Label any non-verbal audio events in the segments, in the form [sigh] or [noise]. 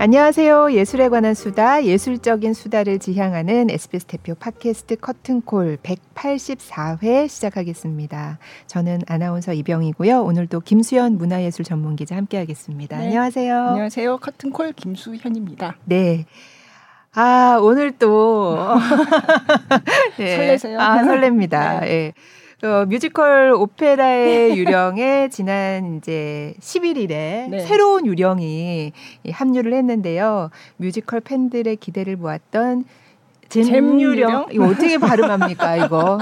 안녕하세요. 예술에 관한 수다, 예술적인 수다를 지향하는 SBS 대표 팟캐스트 커튼콜 184회 시작하겠습니다. 저는 아나운서 이병이고요. 오늘도 김수현 문화예술 전문기자 함께하겠습니다. 네. 안녕하세요. 안녕하세요. 커튼콜 김수현입니다. 네. 아, 오늘 또. [laughs] 네. 설레세요? 아, 설렙니다. 네. 네. 어, 뮤지컬 오페라의 [laughs] 유령에 지난 이제 11일에 네. 새로운 유령이 합류를 했는데요. 뮤지컬 팬들의 기대를 모았던 잶유령 이거 어떻게 발음합니까 이거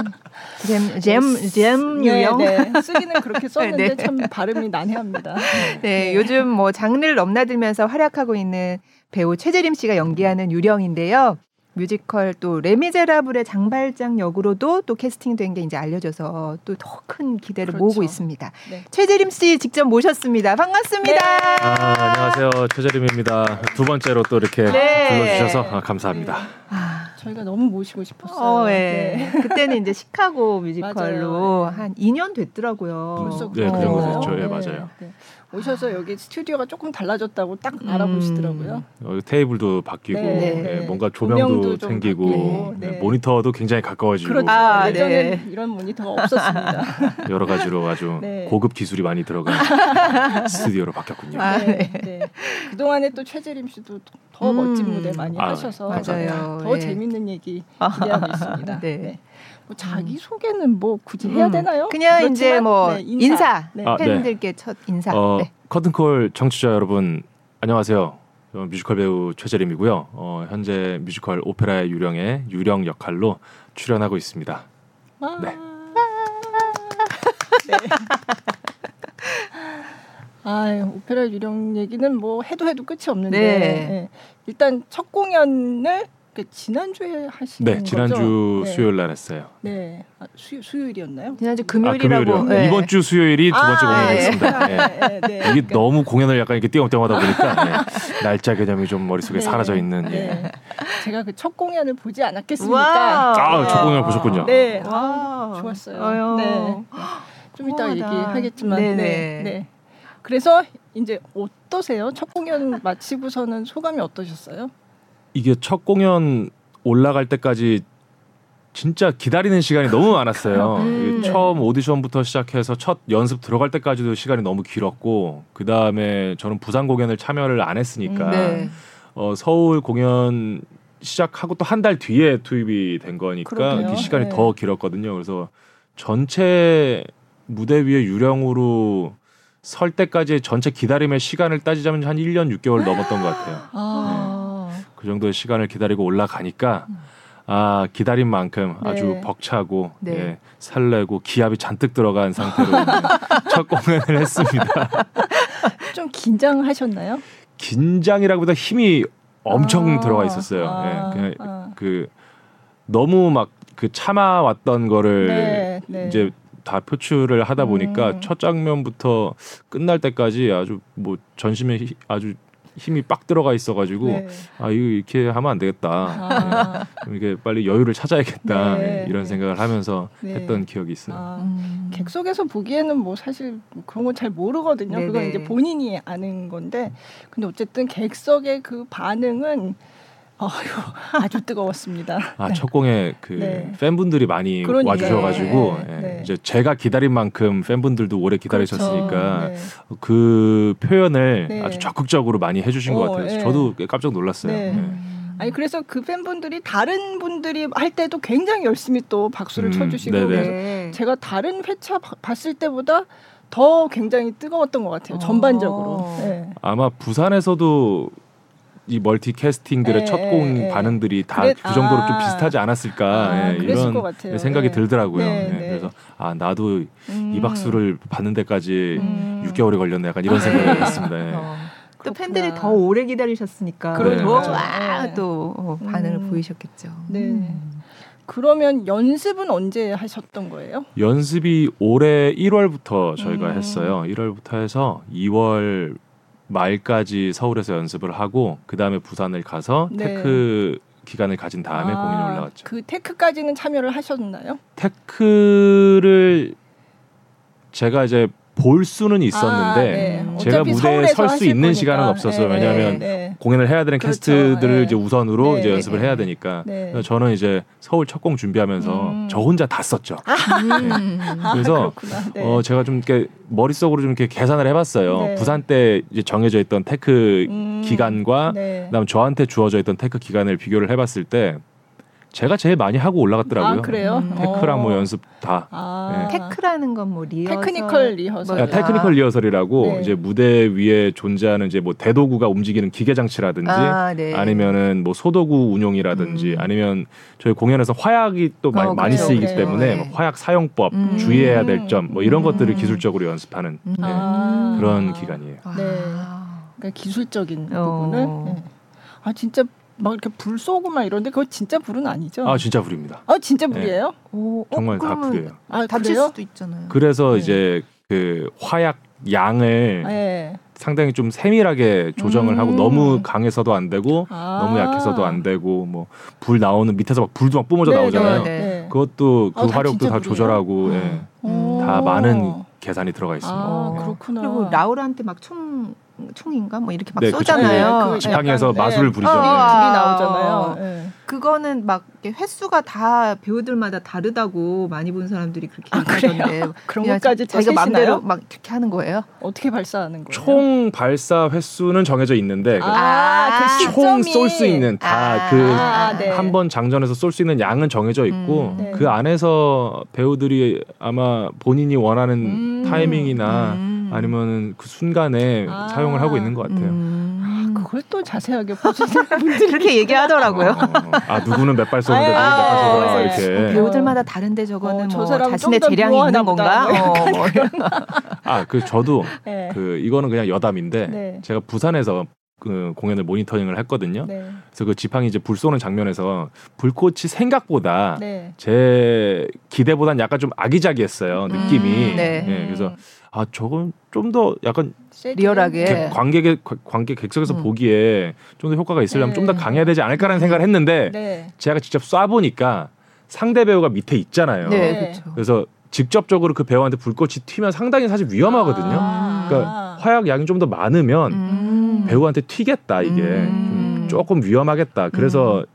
잼 잼잼 유령 네, 네. 쓰기는 그렇게 썼는데 네. 참 발음이 난해합니다. [laughs] 네, 네, 요즘 뭐 장르를 넘나들면서 활약하고 있는 배우 최재림 씨가 연기하는 유령인데요. 뮤지컬 또 레미제라블의 장발장 역으로도 또 캐스팅된 게 이제 알려져서 또 더 큰 기대를 그렇죠. 모으고 있습니다. 네. 최재림 씨 직접 모셨습니다. 반갑습니다. 네. 아, 안녕하세요. 최재림입니다. 두 번째로 또 이렇게 네. 불러주셔서 감사합니다. 아, 저희가 너무 모시고 싶었어요. 어, 네. 네. [laughs] 그때는 이제 시카고 뮤지컬로 한 2년 됐더라고요. 벌써 네, 그 정도 됐죠. 예, 네, 맞아요. 네. 오셔서 여기 스튜디오가 조금 달라졌다고 딱 음. 알아보시더라고요. 어, 테이블도 바뀌고 네. 네. 뭔가 조명도 생기고 네. 모니터도 굉장히 가까워지고 그렇죠. 아, 예전에 이런 모니터가 없었습니다. [laughs] 여러 가지로 아주 고급 기술이 많이 들어간 [laughs] 스튜디오로 바뀌었군요. 아, 그동안에 또 최재림 씨도 더 음. 멋진 무대 많이 아, 하셔서 맞아요. 더 재밌는 얘기 기대하고 있습니다. 네. 뭐 자기 음. 소개는 뭐 굳이 해야 음. 되나요? 그냥 그렇지만, 이제 뭐 네, 인사, 인사. 네. 아, 네. 팬들께 첫 인사. 어, 네. 커튼콜 청취자 여러분 안녕하세요. 뮤지컬 배우 최재림이고요. 어, 현재 뮤지컬 오페라의 유령의 유령 역할로 출연하고 있습니다. 아~ 네. [laughs] 네. 아, 오페라 유령 얘기는 뭐 해도 해도 끝이 없는데 네. 네. 일단 첫 공연을 그 지난주에 하신 네, 지난주 네. 수요일 날 했어요. 네. 아, 수, 수요일이었나요? 지난주 금요일이라고. 아, 네. 이번 주 수요일이 두 번째 아, 공연이었습니다. [laughs] 네. 네. 네. 이게 그러니까. 너무 공연을 약간 이렇게 띄엄띄엄하다 보니까 네. [laughs] 날짜 개념이 좀 머릿속에 사라져 있는. 예. 제가 그 첫 공연을 보지 않았겠습니까? 아, 첫 공연 보셨군요. 네. 아, 좋았어요. 아유. 네. 좀 이따 얘기하겠지만 네네. 네. 네. 그래서 이제 어떠세요? 첫 공연 마치고서는 소감이 어떠셨어요? 이게 첫 공연 올라갈 때까지 진짜 기다리는 시간이 너무 많았어요. 음, 네. 처음 오디션부터 시작해서 첫 연습 들어갈 때까지도 시간이 너무 길었고 그 다음에 저는 부산 공연을 참여를 안 했으니까 음, 네. 어, 서울 공연 시작하고 또 한 달 뒤에 투입이 된 거니까. 그 시간이 네. 더 길었거든요. 그래서 전체 무대 위에 유령으로 설 때까지 전체 기다림의 시간을 따지자면 한 1년 6개월 넘었던 것 같아요. 아. 네. 그 정도의 시간을 기다리고 올라가니까 아 기다린 만큼 네. 아주 벅차고 네. 예, 설레고 기압이 잔뜩 들어간 상태로 [laughs] 첫 공연을 했습니다. [laughs] 좀 긴장하셨나요? 긴장이라기보다 힘이 엄청 아, 들어가 있었어요. 아, 예, 그냥 아. 그 너무 막 그 참아왔던 거를 네, 네. 이제 다 표출을 하다 보니까 음. 첫 장면부터 끝날 때까지 아주 뭐 전심에 아주 힘이 빡 들어가 있어가지고 네. 아 이거 이렇게 하면 안 되겠다. 아. 네. 이게 빨리 여유를 찾아야겠다 네. 이런 생각을 하면서 네. 했던 기억이 있어요. 아, 음. 객석에서 보기에는 뭐 사실 그런 건 잘 모르거든요. 그건 이제 본인이 아는 건데 근데 어쨌든 객석의 그 반응은 어휴, 아주 뜨거웠습니다. 아, 네. 첫 공에 그 네. 팬분들이 많이 그러니까. 와주셔가지고 네. 예, 네. 이제 제가 기다린 만큼 팬분들도 오래 기다리셨으니까 그렇죠. 네. 그 표현을 네. 아주 적극적으로 많이 해주신 어, 것 같아요. 저도 깜짝 놀랐어요. 아니 그래서 그 팬분들이 다른 분들이 할 때도 굉장히 열심히 또 박수를 음, 쳐주시고 그래서 제가 다른 회차 봤을 때보다 더 굉장히 뜨거웠던 것 같아요. 전반적으로. 네. 아마 부산에서도 이 멀티 캐스팅들의 예, 첫공 예, 예. 반응들이 다 그 정도로 아, 좀 비슷하지 않았을까 아, 예, 이런 생각이 예. 들더라고요. 네, 네. 그래서 아 나도 음. 이 박수를 받는 데까지 음. 6개월이 걸렸네 약간 이런 생각을 했습니다. 어. 또 팬들이 더 오래 기다리셨으니까 더와또 어, 반응을 음. 보이셨겠죠. 네. 음. 그러면 연습은 언제 하셨던 거예요? 연습이 올해 1월부터 저희가 음. 했어요. 1월부터 해서 2월 말까지 서울에서 연습을 하고 그 다음에 부산을 가서 네. tech 기간을 가진 다음에 아, 공연이 올라갔죠. 그 tech까지는 참여를 하셨나요? tech를 제가 이제 볼 수는 있었는데 아, 네. 제가 무대에 설 수 있는 거니까. 시간은 없어서 네, 왜냐하면 네. 공연을 해야 되는 그렇죠. 캐스트들을 네. 이제 우선으로 네. 이제 연습을 해야 되니까 네. 저는 이제 서울 첫 공 준비하면서 음. 저 혼자 다 썼죠. 아. 네. 그래서 아, 어 제가 좀 이렇게 머릿속으로 좀 이렇게 계산을 해봤어요. 부산 때 이제 정해져 있던 tech 음. 기간과 그다음 저한테 주어져 있던 tech 기간을 비교를 해봤을 때 제가 제일 많이 하고 올라갔더라고요. 아, 그래요? 음. tech랑 뭐 어. 연습 다. 아. 네. tech라는 건 뭐 리허설. technical 리허설. 뭐, 테크니컬 리허설이라고 네. 이제 무대 위에 존재하는 이제 뭐 대도구가 움직이는 기계 장치라든지 아, 네. 아니면은 뭐 소도구 운용이라든지 음. 아니면 저희 공연에서 화약이 또 어, 많이 그래요? 쓰이기 그래요. 때문에 뭐 화약 사용법, 음. 주의해야 될 점 뭐 이런 음. 것들을 기술적으로 연습하는 네. 아. 그런 기간이에요. 네. 그러니까 기술적인 어. 부분을. 네. 아 진짜 막 이렇게 불 쏘고 막 이런데 그거 진짜 불은 아니죠? 아 진짜 불입니다. 아 진짜 불이에요? 네. 오, 어, 정말 다 불이에요. 아 다칠? 수도 있잖아요. 그래서 네. 이제 그 화약 양을 네. 상당히 좀 세밀하게 조정을 음. 하고 너무 강해서도 안 되고 아. 너무 약해서도 안 되고 뭐 불 나오는 밑에서 막 불도 막 뿜어져 네, 나오잖아요. 네, 네. 그것도 그 아, 화력도 다, 조절하고 예. 음. 다 많은 계산이 들어가 있습니다. 아, 그렇구나. 그리고 라우라한테 막총 총인가 뭐 이렇게 막 네, 쏘잖아요. 그, 그 지팡이에서 네. 마술을 부리죠. 어, 네. 불이 나오잖아요. 네. 그거는 막 횟수가 다 배우들마다 다르다고 많이 본 사람들이 그렇게 아, 얘기하던데 그런 것까지 자기가 마음대로 막 이렇게 하는 거예요? 어떻게 발사하는 거예요? 총 발사 횟수는 정해져 있는데 아, 그 총쏠 수 있는 다 그 한번 아, 네. 장전해서 쏠 수 있는 양은 정해져 있고 음, 네. 그 안에서 배우들이 아마 본인이 원하는 음, 타이밍이나 음. 아니면 그 순간에 아, 사용을 하고 있는 것 같아요. 음. 아, 그걸 또 자세하게 보시는 [laughs] 분들이 그렇게 얘기하더라고요. 어, 어, 어. 아 누구는 몇 발 쏘는데 누구는 몇발 쏘는가 어, 이렇게. 배우들마다 다른데 저거는 어, 뭐 자신의 재량이 있는 건가? 뭐 아그 저도 [laughs] 네. 그 이거는 그냥 여담인데 네. 제가 부산에서 그 공연을 모니터링을 했거든요. 네. 그래서 그 지팡이 이제 불 쏘는 장면에서 불꽃이 생각보다 네. 제 기대보단 약간 좀 아기자기했어요 느낌이. 음, 네. 네. 그래서 아 저건 좀 더 약간 리얼하게 관객의 관객 객석에서 음. 보기에 좀 더 효과가 있으려면 네. 좀더 강해야 되지 않을까라는 생각을 했는데 네. 제가 직접 쏴 보니까 상대 배우가 밑에 있잖아요. 네, 그렇죠. 그래서 직접적으로 그 배우한테 불꽃이 튀면 상당히 사실 위험하거든요. 아~ 그러니까 화약 양이 좀 더 많으면 음~ 배우한테 튀겠다 이게 음~ 조금 위험하겠다. 그래서 음.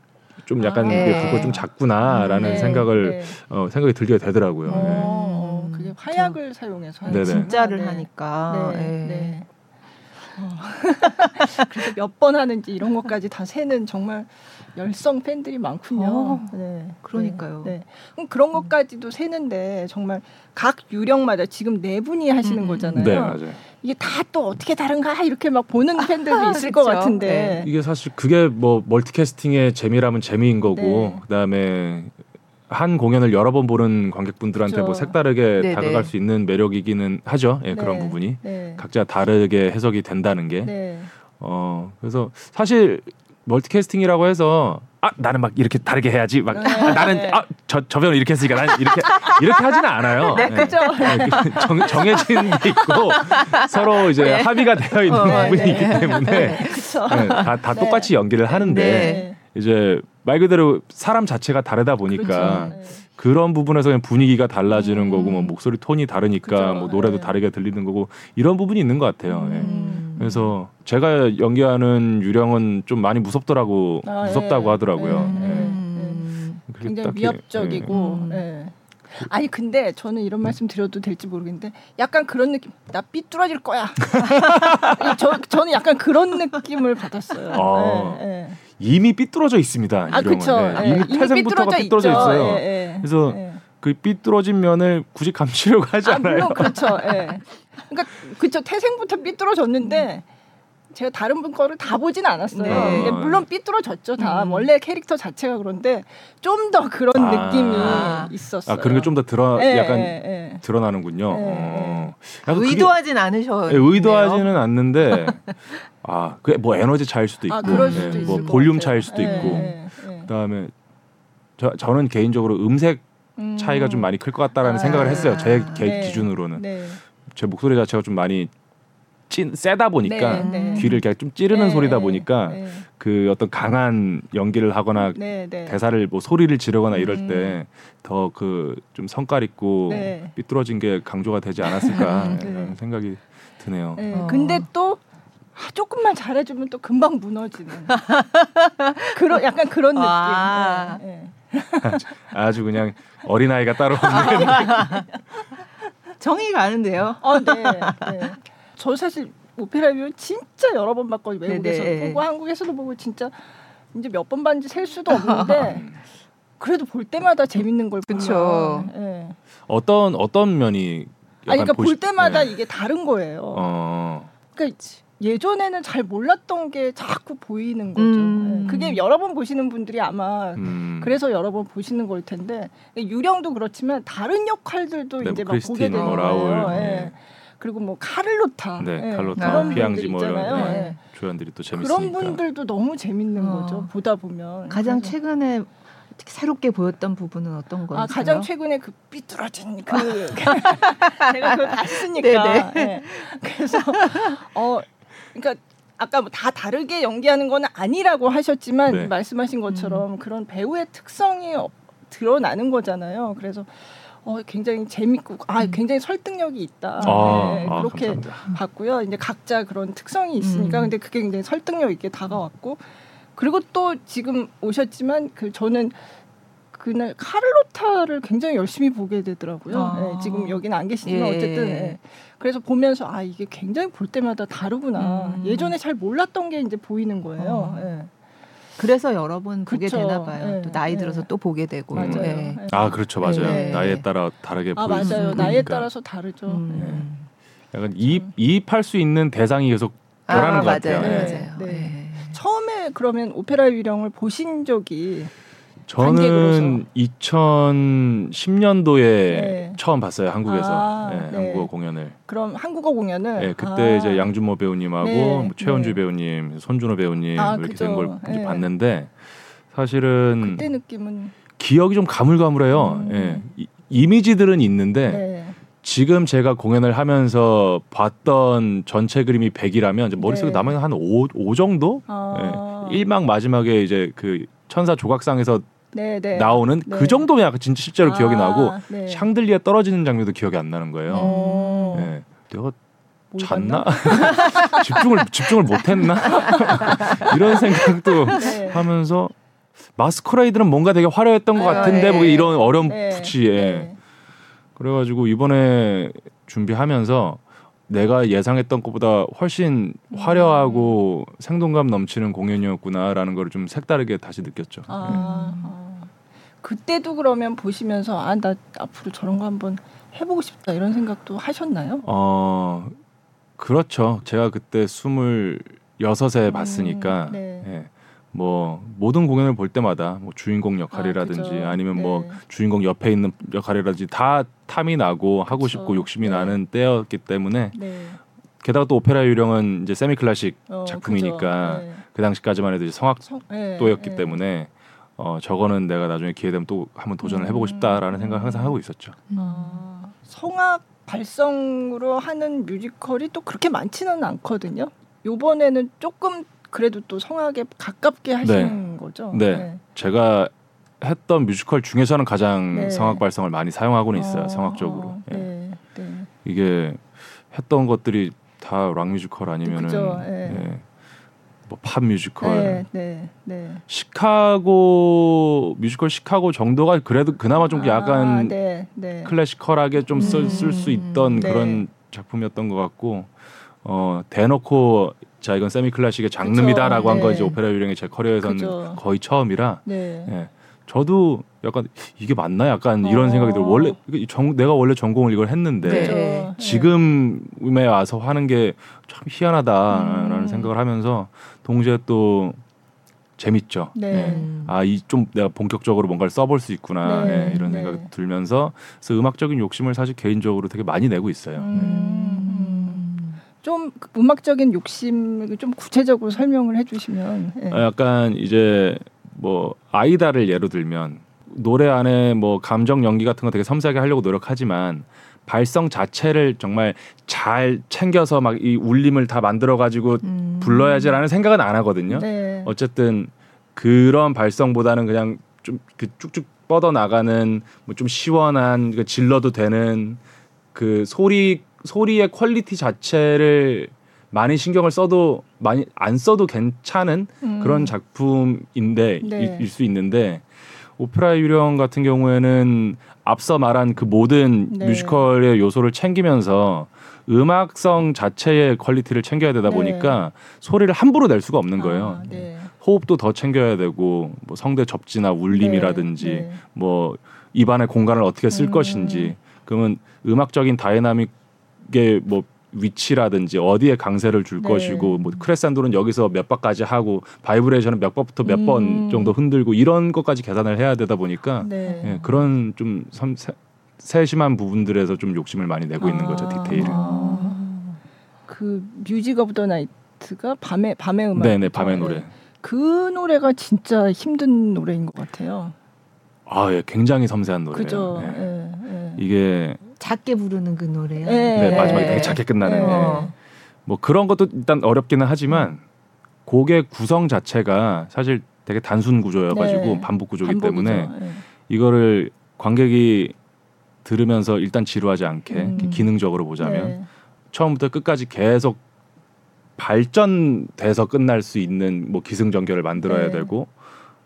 좀 약간 아, 네. 불꽃 좀 작구나라는 네, 생각을 네. 어, 생각이 들게 되더라고요. 오, 어, 네. 그게 화약을 저, 사용해서. 진짜를 네. 하니까. 네. 네. 어. [laughs] 그래서 몇 번 하는지 이런 것까지 다 세는 정말 열성 팬들이 많군요. 어, 네, 그러니까요. 네, 네. 그런 것까지도 세는데 정말 각 유령마다 지금 네 분이 하시는 음. 거잖아요. 네, 맞아요. 이게 다 또 어떻게 다른가 이렇게 막 보는 팬들도 있을 것 같은데 네. 이게 사실 그게 뭐 멀티캐스팅의 재미라면 재미인 거고 네. 그다음에 한 공연을 여러 번 보는 관객분들한테 뭐 그렇죠. 뭐 색다르게 네네. 다가갈 수 있는 매력이기는 하죠. 예, 네. 그런 부분이 네. 각자 다르게 해석이 된다는 게. 네. 어 그래서 사실 멀티캐스팅이라고 해서 아 나는 막 이렇게 다르게 해야지 막 네. 아, 나는 아저 저 배우는 이렇게 했으니까 나는 이렇게 이렇게 하지는 않아요. 네, 그렇죠. 네, 정, 정해진 게 있고 서로 이제 네. 합의가 되어 있는 어, 부분이 네. 있기 때문에 다, 다 똑같이 연기를 하는데 이제 말 그대로 사람 자체가 다르다 보니까 그렇죠. 그런 부분에서 그냥 분위기가 달라지는 음. 거고 뭐 목소리 톤이 다르니까 그렇죠. 뭐 노래도 다르게 들리는 거고 이런 부분이 있는 것 같아요. 음. 그래서 제가 연기하는 유령은 좀 많이 무섭더라고 아, 무섭다고 예. 하더라고요. 예. 음. 예. 굉장히 딱히, 위협적이고. 예. 예. 아니 근데 저는 이런 말씀 드려도 될지 모르겠는데 약간 그런 느낌. 나 삐뚤어질 거야. [laughs] 저 저는 약간 그런 느낌을 받았어요. 아, 네, 네. 이미 삐뚤어져 있습니다 아 그렇죠 네. 이미 태생부터가 삐뚤어져, 삐뚤어져 있어요. 그래서 그 삐뚤어진 면을 굳이 감추려고 하지 아, 않아요. 물론 그렇죠. 그러니까 그쵸. 태생부터 삐뚤어졌는데 제가 다른 분 거를 다 보진 않았어요. 네. 물론 삐뚤어졌죠 다. 음. 원래 캐릭터 자체가 그런데 좀 더 그런 아. 느낌이 있었어요. 아 그런 게 좀 더 드러 네, 약간 네, 드러나는군요. 네. 어. 의도하진 않으셔. 네, 의도하지는 않는데 [laughs] 아 그게 뭐 에너지 차일 수도 있고, 아, 수도 뭐 볼륨 차일 수도 있고, 그다음에 저 저는 개인적으로 음색 차이가 음. 좀 많이 클 것 같다라는 아. 생각을 했어요. 제 기준으로는. 제 목소리 자체가 좀 많이 찐 세다 보니까 네, 네. 귀를 이렇게 좀 찌르는 네, 소리다 보니까 네. 그 어떤 강한 연기를 하거나 네, 네. 대사를 뭐 소리를 지르거나 이럴 음. 때더 그 좀 성깔 있고 삐뚤어진 게 강조가 되지 않았을까 생각이 드네요. 어. 근데 또 아, 조금만 잘해주면 또 금방 무너지는 [laughs] 그런 약간 그런 느낌. 아. 네, 네. [laughs] 아주 그냥 어린 아이가 따로 없는 [laughs] 정이 가는데요. 어, 네. 네. 저 사실 오페라 유령 진짜 여러 번 봤거든요. 외국에서 네네. 보고 한국에서도 보고 진짜 이제 몇 번 봤는지 셀 수도 없는데 [laughs] 그래도 볼 때마다 재밌는 걸 그렇죠. 네. 어떤 어떤 면이 아니 그러니까 보시... 볼 때마다 네. 이게 다른 거예요. 어. 그러니까 예전에는 잘 몰랐던 게 자꾸 보이는 거죠. 음. 네. 그게 여러 번 보시는 분들이 아마 음. 그래서 여러 번 보시는 걸 텐데 유령도 그렇지만 다른 역할들도 네, 이제 막 보게 되는 뭐 거예요. 네. 네. 그리고 뭐 카를로타, 네, 네. 칼로타, 그런 피앙지 뭐 이런 네. 조연들이 또 재밌으니까 그런 분들도 너무 재밌는 어. 거죠. 보다 보면 가장 그래서. 최근에 새롭게 보였던 부분은 어떤 거예요? 아, 가장 최근에 그 삐뚤어진 그 [laughs] 제가 그걸 봤으니까. 네. 그래서 어 그러니까 아까 뭐 다 다르게 연기하는 건 아니라고 하셨지만 네. 말씀하신 것처럼 음. 그런 배우의 특성이 드러나는 거잖아요. 그래서 어, 굉장히 재밌고 아 음. 굉장히 설득력이 있다 아, 네, 아, 그렇게 아, 봤고요. 이제 각자 그런 특성이 있으니까 음. 근데 그게 굉장히 설득력 있게 다가왔고 그리고 또 지금 오셨지만 그 저는 그날 카를로타를 굉장히 열심히 보게 되더라고요. 아. 네, 지금 여기는 안 계시지만 예. 어쨌든 네. 그래서 보면서 아 이게 굉장히 볼 때마다 다르구나. 음. 예전에 잘 몰랐던 게 이제 보이는 거예요. 어. 네. 그래서 여러 번 보게 그쵸. 되나 봐요. 네. 또 나이 들어서 네. 또 보게 되고. 맞아요. 네. 아 그렇죠, 맞아요. 네. 나이에 따라 다르게 아 맞아요. 나이에 따라서 다르죠. 음. 약간 이입 이입할 수 있는 대상이 계속 변하는 아, 것 맞아요. 같아요. 맞아요. 처음에 그러면 오페라 유령을 보신 적이 저는 2010년도에 네. 처음 봤어요 한국에서 아, 네, 네. 한국어 공연을. 그럼 한국어 공연을? 네, 그때 아. 이제 양준모 배우님하고 네, 뭐 최원주 네. 배우님, 손준호 배우님 아, 이렇게 된 걸 봤는데 사실은 그때 느낌은 기억이 좀 가물가물해요. 음. 예. 이, 이미지들은 있는데 지금 제가 공연을 하면서 봤던 전체 그림이 100이라면 머릿속에 남은 한 5, 5 정도? 아. 예. 1막 마지막에 이제 그 천사 조각상에서 네네. 네. 나오는 네. 그 정도면 약간 진짜 실제로 아, 기억이 나고 네. 샹들리에 떨어지는 장면도 기억이 안 나는 거예요. 음. 네. 내가 잤나? [laughs] 집중을 집중을 못했나? [laughs] 이런 생각도 네. 하면서 마스커레이드는 뭔가 되게 화려했던 것 아, 같은데 뭐 이런 어려운 푸치에 네. 그래가지고 이번에 준비하면서 내가 예상했던 것보다 훨씬 화려하고 음. 생동감 넘치는 공연이었구나라는 걸 좀 색다르게 다시 느꼈죠. 아, 네. 아. 그때도 그러면 보시면서 아 나 앞으로 저런 거 한번 해보고 싶다 이런 생각도 하셨나요? 어 그렇죠. 제가 그때 스물 여섯에 음, 봤으니까 네. 네. 뭐 모든 공연을 볼 때마다 뭐 주인공 역할이라든지 아, 니면뭐 네. 뭐 주인공 옆에 있는 역할이라든지 다 탐이 나고 하고 그쵸. 싶고 욕심이 네. 나는 때였기 때문에 네. 게다가 또 오페라 유령은 이제 세미 클래식 어, 작품이니까 네. 그 당시까지만 해도 이제 성악도였기 네, 때문에 어 저거는 내가 나중에 기회 되면 또 한번 도전을 해보고 음. 싶다라는 생각 을 항상 하고 있었죠. 아, 성악 발성으로 하는 뮤지컬이 또 그렇게 많지는 않거든요. 요번에는 조금 그래도 또 성악에 가깝게 하시는 네. 거죠. 네. 네. 제가 했던 뮤지컬 중에서는 가장 네. 성악 발성을 많이 사용하고는 있어요. 어, 성악적으로. 어, 예. 네. 이게 했던 것들이 다 락 뮤지컬 아니면은 예. 뭐팝 뮤지컬. 네, 네, 시카고 뮤지컬 시카고 정도가 그래도 그나마 좀 아, 약간 classical하게 좀 쓸수 음, 있던 그런 작품이었던 것 같고 어 대놓고 자 이건 세미 클래식의 장르입니다라고 한 거 이제 네. 오페라 유령의 제 커리어에서는 그쵸. 거의 처음이라 네. 예. 저도 약간 이게 맞나 약간 이런 어. 생각이 들어 원래 정, 내가 원래 전공을 이걸 했는데 네. 지금에 와서 하는 게 참 희한하다라는 음. 생각을 하면서 동시에 또 재밌죠. 네. 네. 아이 좀 내가 본격적으로 뭔가를 써볼 수 있구나 네. 네, 이런 네. 생각이 들면서 그래서 음악적인 욕심을 사실 개인적으로 되게 많이 내고 있어요. 음. 좀 음악적인 욕심을 좀 구체적으로 설명을 해주시면 예. 약간 이제 뭐 아이다를 예로 들면 노래 안에 뭐 감정 연기 같은 거 되게 섬세하게 하려고 노력하지만 발성 자체를 정말 잘 챙겨서 막 이 울림을 다 만들어 가지고 음. 불러야지라는 생각은 안 하거든요. 네. 어쨌든 그런 발성보다는 그냥 좀 그 쭉쭉 뻗어 나가는 뭐 좀 시원한 그 질러도 되는 그 소리 소리의 quality 자체를 많이 신경을 써도 많이 안 써도 괜찮은 음. 그런 작품인데 네. 일수 있는데 오페라 유령 같은 경우에는 앞서 말한 그 모든 네. 뮤지컬의 요소를 챙기면서 음악성 자체의 quality를 챙겨야 되다 네. 보니까 소리를 함부로 낼 수가 없는 거예요. 아, 네. 호흡도 더 챙겨야 되고 뭐 성대 접지나 울림이라든지 네. 네. 뭐 입안의 공간을 어떻게 쓸 음. 것인지 그러면 음악적인 dynamic의 뭐 위치라든지 어디에 강세를 줄 네. 것이고 뭐 크레셴도는 여기서 몇 bar까지 하고 바이브레이션은 몇 번부터 몇번 음. 정도 흔들고 이런 것까지 계산을 해야 되다 보니까 네. 예, 그런 좀 섬, 세, 세심한 부분들에서 좀 욕심을 많이 내고 아. 있는 거죠 아. 디테일을. 아. 그 Music of the Night가 밤의 밤의 음악. 네네 밤의 노래. 네. 그 노래가 진짜 힘든 노래인 것 같아요. 아, 예, 굉장히 섬세한 노래예요. 그죠. 네. 예, 예. 이게 작게 부르는 그 노래요. 네, 네 마지막에 되게 작게 끝나는. 네. 네. 뭐 그런 것도 일단 어렵기는 하지만 곡의 구성 자체가 사실 되게 단순 구조여가지고 네. 반복 구조이기 때문에 네. 이거를 관객이 들으면서 일단 지루하지 않게 음. 기능적으로 보자면 네. 처음부터 끝까지 계속 발전돼서 끝날 수 있는 뭐 기승전결을 만들어야 네. 되고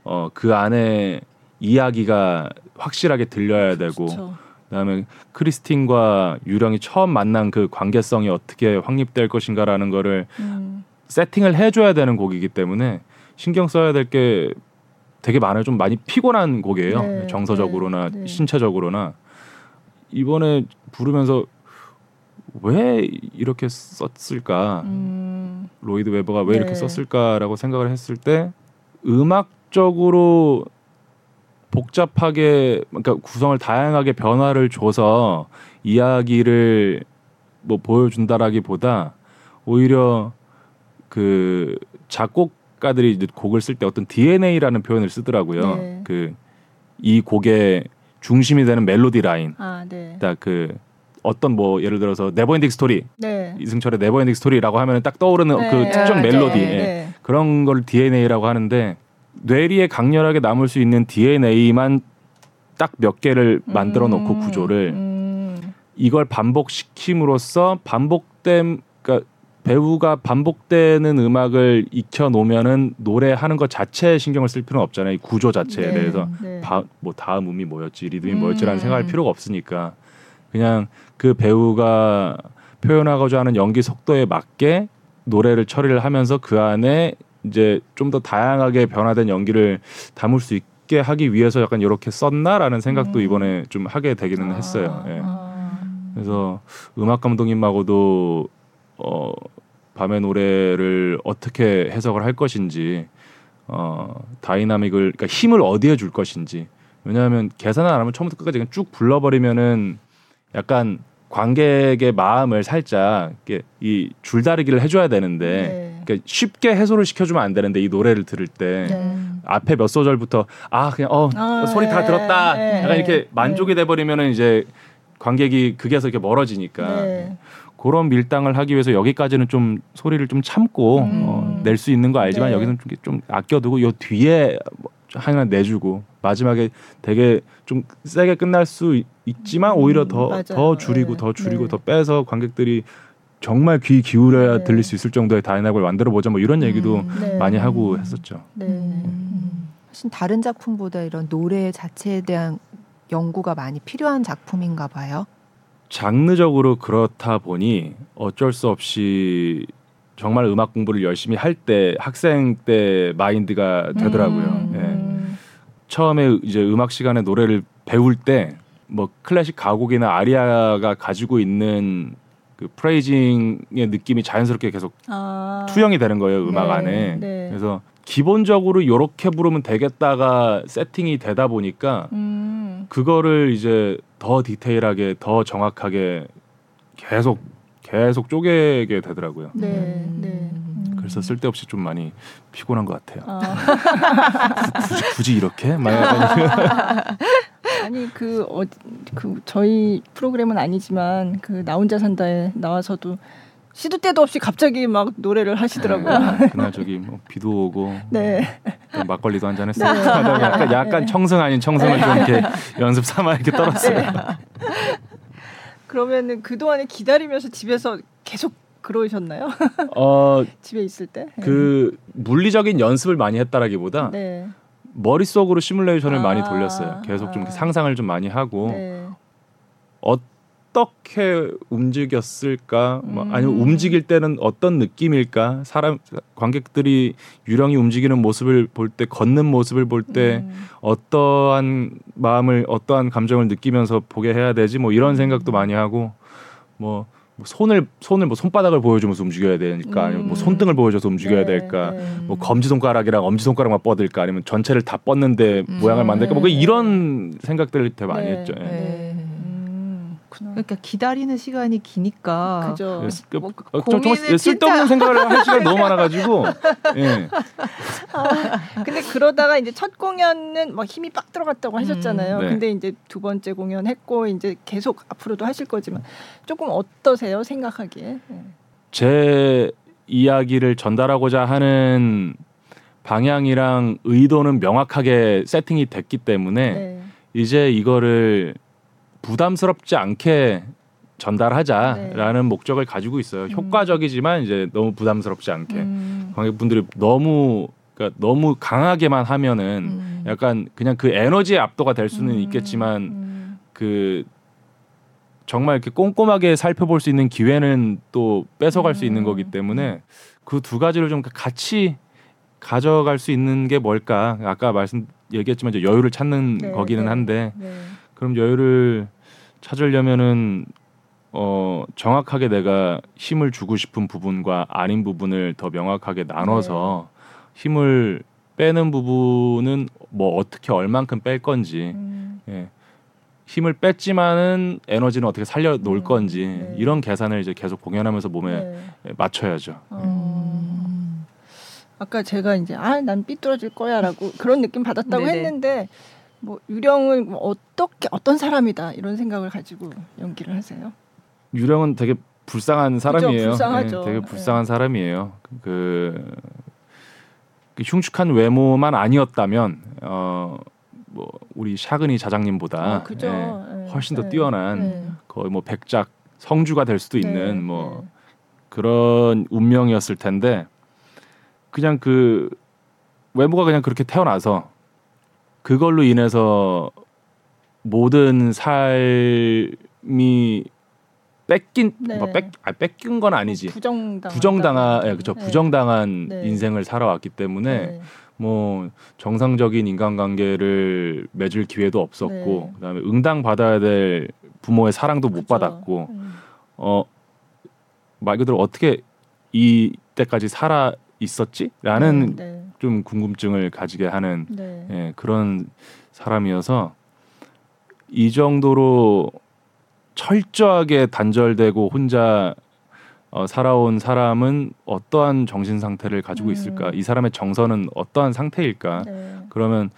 어 그 안에 이야기가 확실하게 들려야 되고 그렇죠. 그다음에 크리스틴과 유령이 처음 만난 그 관계성이 어떻게 확립될 것인가라는 거를 음. 세팅을 해줘야 되는 곡이기 때문에 신경 써야 될 게 되게 많아요. 좀 많이 피곤한 곡이에요. 네, 정서적으로나 네, 네. 신체적으로나 이번에 부르면서 왜 이렇게 썼을까? 음. 로이드 웨버가 왜 이렇게 네. 썼을까라고 생각을 했을 때 음악적으로 복잡하게 그러니까 구성을 다양하게 변화를 줘서 이야기를 뭐 보여준다라기보다 오히려 그 작곡가들이 곡을 쓸 때 어떤 DNA라는 표현을 쓰더라고요. 네. 그이 곡의 중심이 되는 멜로디 라인. 아, 네. 그 어떤 뭐 예를 들어서 Never Ending Story 네. 이승철의 Never Ending Story라고 하면 딱 떠오르는 네. 그 특정 네. 멜로디 네. 예. 그런 걸 DNA라고 하는데 뇌리에 강렬하게 남을 수 있는 DNA만 딱 몇 개를 만들어 놓고 음, 구조를 음. 이걸 반복시킴으로써 반복됨 그러니까 배우가 반복되는 음악을 익혀 놓으면은 노래하는 것 자체에 신경을 쓸 필요는 없잖아요. 이 구조 자체에 네, 대해서 네. 바, 뭐 다음 음이 뭐였지, 리듬이 음. 뭐였지라는 생각할 필요가 없으니까 그냥 그 배우가 표현하고자 하는 연기 속도에 맞게 노래를 처리를 하면서 그 안에 이제 좀 더 다양하게 변화된 연기를 담을 수 있게 하기 위해서 약간 이렇게 썼나라는 생각도 음. 이번에 좀 하게 되기는 아. 했어요. 예. 아. 그래서 음악 감독님하고도 어 밤의 노래를 어떻게 해석을 할 것인지 어 다이나믹을 그러니까 힘을 어디에 줄 것인지 왜냐하면 계산을 안 하면 처음부터 끝까지 그냥 쭉 불러버리면은 약간 관객의 마음을 살짝 이 줄다리기를 해줘야 되는데 네. 그러니까 쉽게 해소를 시켜주면 안 되는데 이 노래를 들을 때 네. 앞에 몇 소절부터 아 그냥 어 아, 소리 다 네. 들었다 네. 약간 이렇게 네. 만족이 돼버리면은 이제 관객이 극에서 이렇게 멀어지니까 네. 그런 밀당을 하기 위해서 여기까지는 좀 소리를 좀 참고 음. 어, 낼수 있는 거 알지만 여기는 좀, 좀 아껴두고 요 뒤에 하나 내주고 마지막에 되게 좀 세게 끝날 수 있지만 음, 오히려 더더 줄이고 네. 더 줄이고 네. 더 빼서 관객들이 정말 귀 기울여야 네. 들릴 수 있을 정도의 dynamic을 만들어 보자 뭐 이런 얘기도 음, 네. 많이 하고 했었죠. 네. 음. 훨씬 다른 작품보다 이런 노래 자체에 대한 연구가 많이 필요한 작품인가 봐요. 장르적으로 그렇다 보니 어쩔 수 없이 정말 음악 공부를 열심히 할 때 학생 때 마인드가 되더라고요. 음. 예. 처음에 이제 음악 시간에 노래를 배울 때 뭐 클래식 가곡이나 아리아가 가지고 있는 그 프레이징의 느낌이 자연스럽게 계속 아. 투영이 되는 거예요 음악 네, 안에. 네. 그래서 기본적으로 이렇게 부르면 되겠다가 세팅이 되다 보니까 음. 그거를 이제 더 디테일하게 더 정확하게 계속 계속 쪼개게 되더라고요. 네, 음. 네. 음. 그래서 쓸데없이 좀 많이 피곤한 것 같아요. 아. 굳이, 굳이 이렇게? [laughs] 아니 그, 어, 그 저희 프로그램은 아니지만 그 나 혼자 산다에 나와서도 시도 때도 없이 갑자기 막 노래를 하시더라고요. 네, 그날 저기 뭐 비도 오고 네. 막걸리도 한 잔 했어요. 네. [laughs] 약간, 약간 네. 청승 아닌 청승을 좀 이렇게 연습 삼아 이렇게 떨었어요. 네. 그러면은 그 동안에 기다리면서 집에서 계속 그러셨나요? [laughs] 어 집에 있을 때? 그 물리적인 연습을 많이 했다라기보다 네. 머릿속으로 시뮬레이션을 아~ 많이 돌렸어요. 계속 좀 아~ 상상을 좀 많이 하고 네. 어 떻게 움직였을까? 뭐 음. 아니면 움직일 때는 어떤 느낌일까? 사람 관객들이 유령이 움직이는 모습을 볼 때 걷는 모습을 볼때 음. 어떠한 마음을 어떠한 감정을 느끼면서 보게 해야 되지? 뭐 이런 생각도 많이 하고 뭐 손을 손을 뭐 손바닥을 보여주면서 움직여야 되니까 아니면 뭐 음. 손등을 보여줘서 움직여야 네, 될까 네. 뭐 검지 손가락이랑 엄지 손가락만 뻗을까 아니면 전체를 다 뻗는데 음. 모양을 만들까 뭐 이런 생각들을 되게 많이 네, 했죠. 예. 네. 그렇구나. 그러니까 기다리는 시간이 기니까. 그죠. 예, 그, 뭐, 어, 정말 쓸데없는 생각을 할 시간이 너무 [laughs] 많아가지고. 예. 아, 근데 그러다가 이제 첫 공연은 막 힘이 빡 들어갔다고 음. 하셨잖아요. 음, 네. 근데 이제 두 번째 공연 했고 이제 계속 앞으로도 하실 거지만 조금 어떠세요 생각하기에? 네. 제 이야기를 전달하고자 하는 방향이랑 의도는 명확하게 세팅이 됐기 때문에 네. 이제 이거를 부담스럽지 않게 전달하자라는 네. 목적을 가지고 있어요. 음. 효과적이지만 이제 너무 부담스럽지 않게 음. 관객분들이 너무 그러니까 너무 강하게만 하면은 음. 약간 그냥 그 에너지의 압도가 될 수는 음. 있겠지만 음. 그 정말 이렇게 꼼꼼하게 살펴볼 수 있는 기회는 또 뺏어갈 수 있는 거기 때문에 그 두 가지를 좀 같이 가져갈 수 있는 게 뭘까? 아까 말씀 얘기했지만 이제 여유를 찾는 네, 거기는 네, 한데 네. 그럼 여유를 찾으려면은 어 정확하게 내가 힘을 주고 싶은 부분과 아닌 부분을 더 명확하게 나눠서 네. 힘을 빼는 부분은 뭐 어떻게 얼만큼 뺄 건지 음. 예. 힘을 뺐지만은 에너지는 어떻게 살려 놓을 음. 건지 네. 이런 계산을 이제 계속 공연하면서 몸에 네. 맞춰야죠. 음. 아까 제가 이제 아 난 삐뚤어질 거야라고 그런 느낌 받았다고 네네. 했는데 뭐 유령은 뭐 어떻게 어떤 사람이다 이런 생각을 가지고 연기를 하세요? 유령은 되게 불쌍한 사람이에요. 그쵸, 불쌍하죠. 네, 되게 불쌍한 네. 사람이에요. 그, 그, 흉측한 외모만 아니었다면 어. 뭐 우리 샤그니 자장님보다 아, 예, 네, 훨씬 더 네. 뛰어난 네. 거의 뭐 백작 성주가 될 수도 네, 있는 뭐 그런 운명이었을 텐데 그냥 그 외모가 그냥 그렇게 태어나서 그걸로 인해서 모든 삶이 뺏긴 네. 뭐 뺏, 아, 뺏긴 건 아니지 부정당 부정당한 예, 그렇죠 네. 부정당한 네. 인생을 살아왔기 때문에 네. 뭐 정상적인 인간관계를 맺을 기회도 없었고 네. 그다음에 응당 받아야 될 부모의 사랑도 못 그쵸. 받았고 음. 어말 그대로 어떻게 이때까지 살아 있었지라는 네. 좀 궁금증을 가지게 하는 네. 예, 그런 사람이어서 이 정도로 철저하게 단절되고 혼자 어, 살아온 사람은 어떠한 정신 상태를 가지고 음. 있을까? 이 사람의 정서는 어떠한 상태일까? 네. 그러면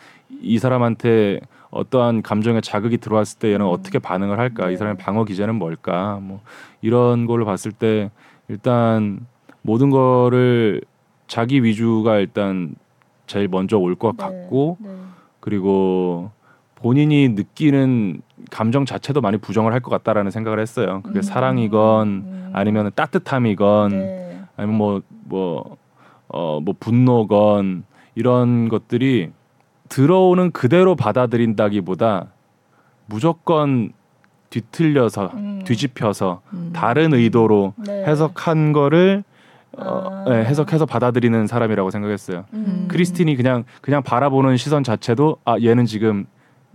이 사람한테 어떠한 감정의 자극이 들어왔을 때 얘는 음. 어떻게 반응을 할까? 네. 이 사람의 방어 기제는 뭘까? 뭐 이런 걸로 봤을 때 일단 모든 거를 자기 위주가 일단 제일 먼저 올것 네, 같고 네. 그리고 본인이 느끼는 감정 자체도 많이 부정을 할 것 같다라는 생각을 했어요. 그게 음. 사랑이건 음. 아니면 따뜻함이건 네. 아니면 뭐뭐 어, 뭐 분노건 이런 것들이 들어오는 그대로 받아들인다기보다 무조건 뒤틀려서 음. 뒤집혀서 음. 다른 의도로 네. 해석한 거를 어, 아. 네, 해석해서 받아들이는 사람이라고 생각했어요. 음. 크리스틴이 그냥 그냥 바라보는 시선 자체도 아 얘는 지금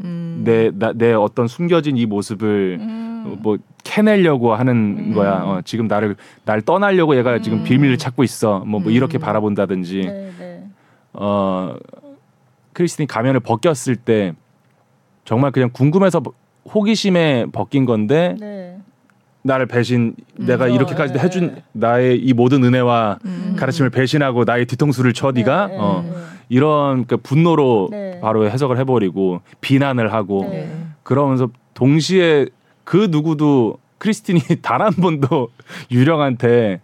음. 내, 나, 내 어떤 숨겨진 이 모습을 음. 뭐 캐내려고 하는 음. 거야. 어, 지금 나를 날 떠나려고 얘가 지금 음. 비밀을 찾고 있어. 뭐, 뭐 이렇게 음. 바라본다든지. 네, 네. 어 크리스틴이 가면을 벗겼을 때 정말 그냥 궁금해서 호기심에 벗긴 건데 네. 나를 배신 내가 음, 이렇게까지 네, 해준 네. 나의 이 모든 은혜와 음. 가르침을 배신하고 나의 뒤통수를 쳐 네가 네, 어, 네. 이런 그 분노로 네. 바로 해석을 해버리고 비난을 하고 네. 그러면서 동시에 그 누구도 크리스틴이 [laughs] 단 한 번도 [laughs] 유령한테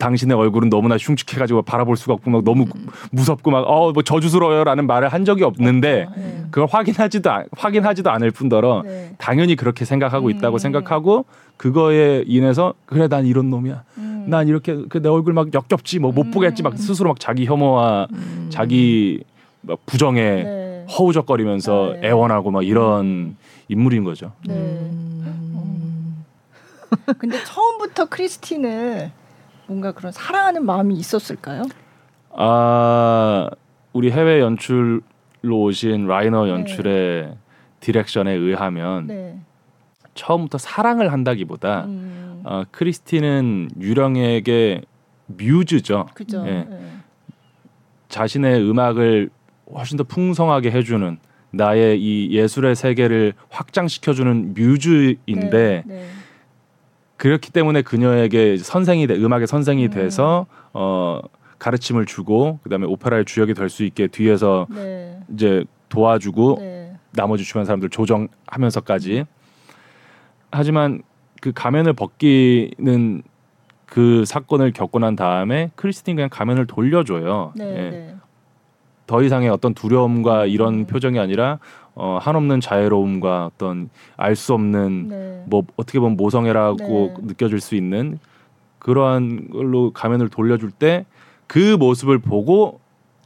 당신의 얼굴은 너무나 흉측해가지고 바라볼 수가 없고 막 너무 음. 무섭고 막 어 뭐 저주스러워요라는 말을 한 적이 없는데 네. 그걸 확인하지도 확인하지도 않을 뿐더러 네. 당연히 그렇게 생각하고 음. 있다고 생각하고 그거에 인해서 그래 난 이런 놈이야. 음. 난 이렇게 그내 얼굴 막 역겹지 뭐 못 보겠지 막 스스로 막 자기 혐오와 자기 막 부정에 네. 허우적거리면서 네. 애원하고 막 이런 인물인 거죠. 네. 음. 근데 처음부터 크리스틴을 뭔가 그런 사랑하는 마음이 있었을까요? 아 우리 해외 연출로 오신 라이너 네. 연출의 네. direction에 의하면 네. 처음부터 사랑을 한다기보다 음. 어, 크리스틴은 유령에게 뮤즈죠. 그죠. 예. 네. 자신의 음악을 훨씬 더 풍성하게 해주는 나의 이 예술의 세계를 확장시켜주는 뮤즈인데 네, 네. 그렇기 때문에 그녀에게 선생이 돼 음악의 선생이 음. 돼서 어 가르침을 주고 그다음에 오페라의 주역이 될 수 있게 뒤에서 네. 이제 도와주고 네. 나머지 주변 사람들 조정하면서까지 하지만 그 가면을 벗기는 그 사건을 겪고 난 다음에 크리스틴 그냥 가면을 돌려줘요. 네, 예. 네. 더 이상의 어떤 두려움과 이런 음. 표정이 아니라 어, 한없는 자애로움과 어떤 알 수 없는 네. 뭐 어떻게 보면 모성애라고 네. 느껴질 수 있는 그러한 걸로 가면을 돌려줄 때 그 모습을 보고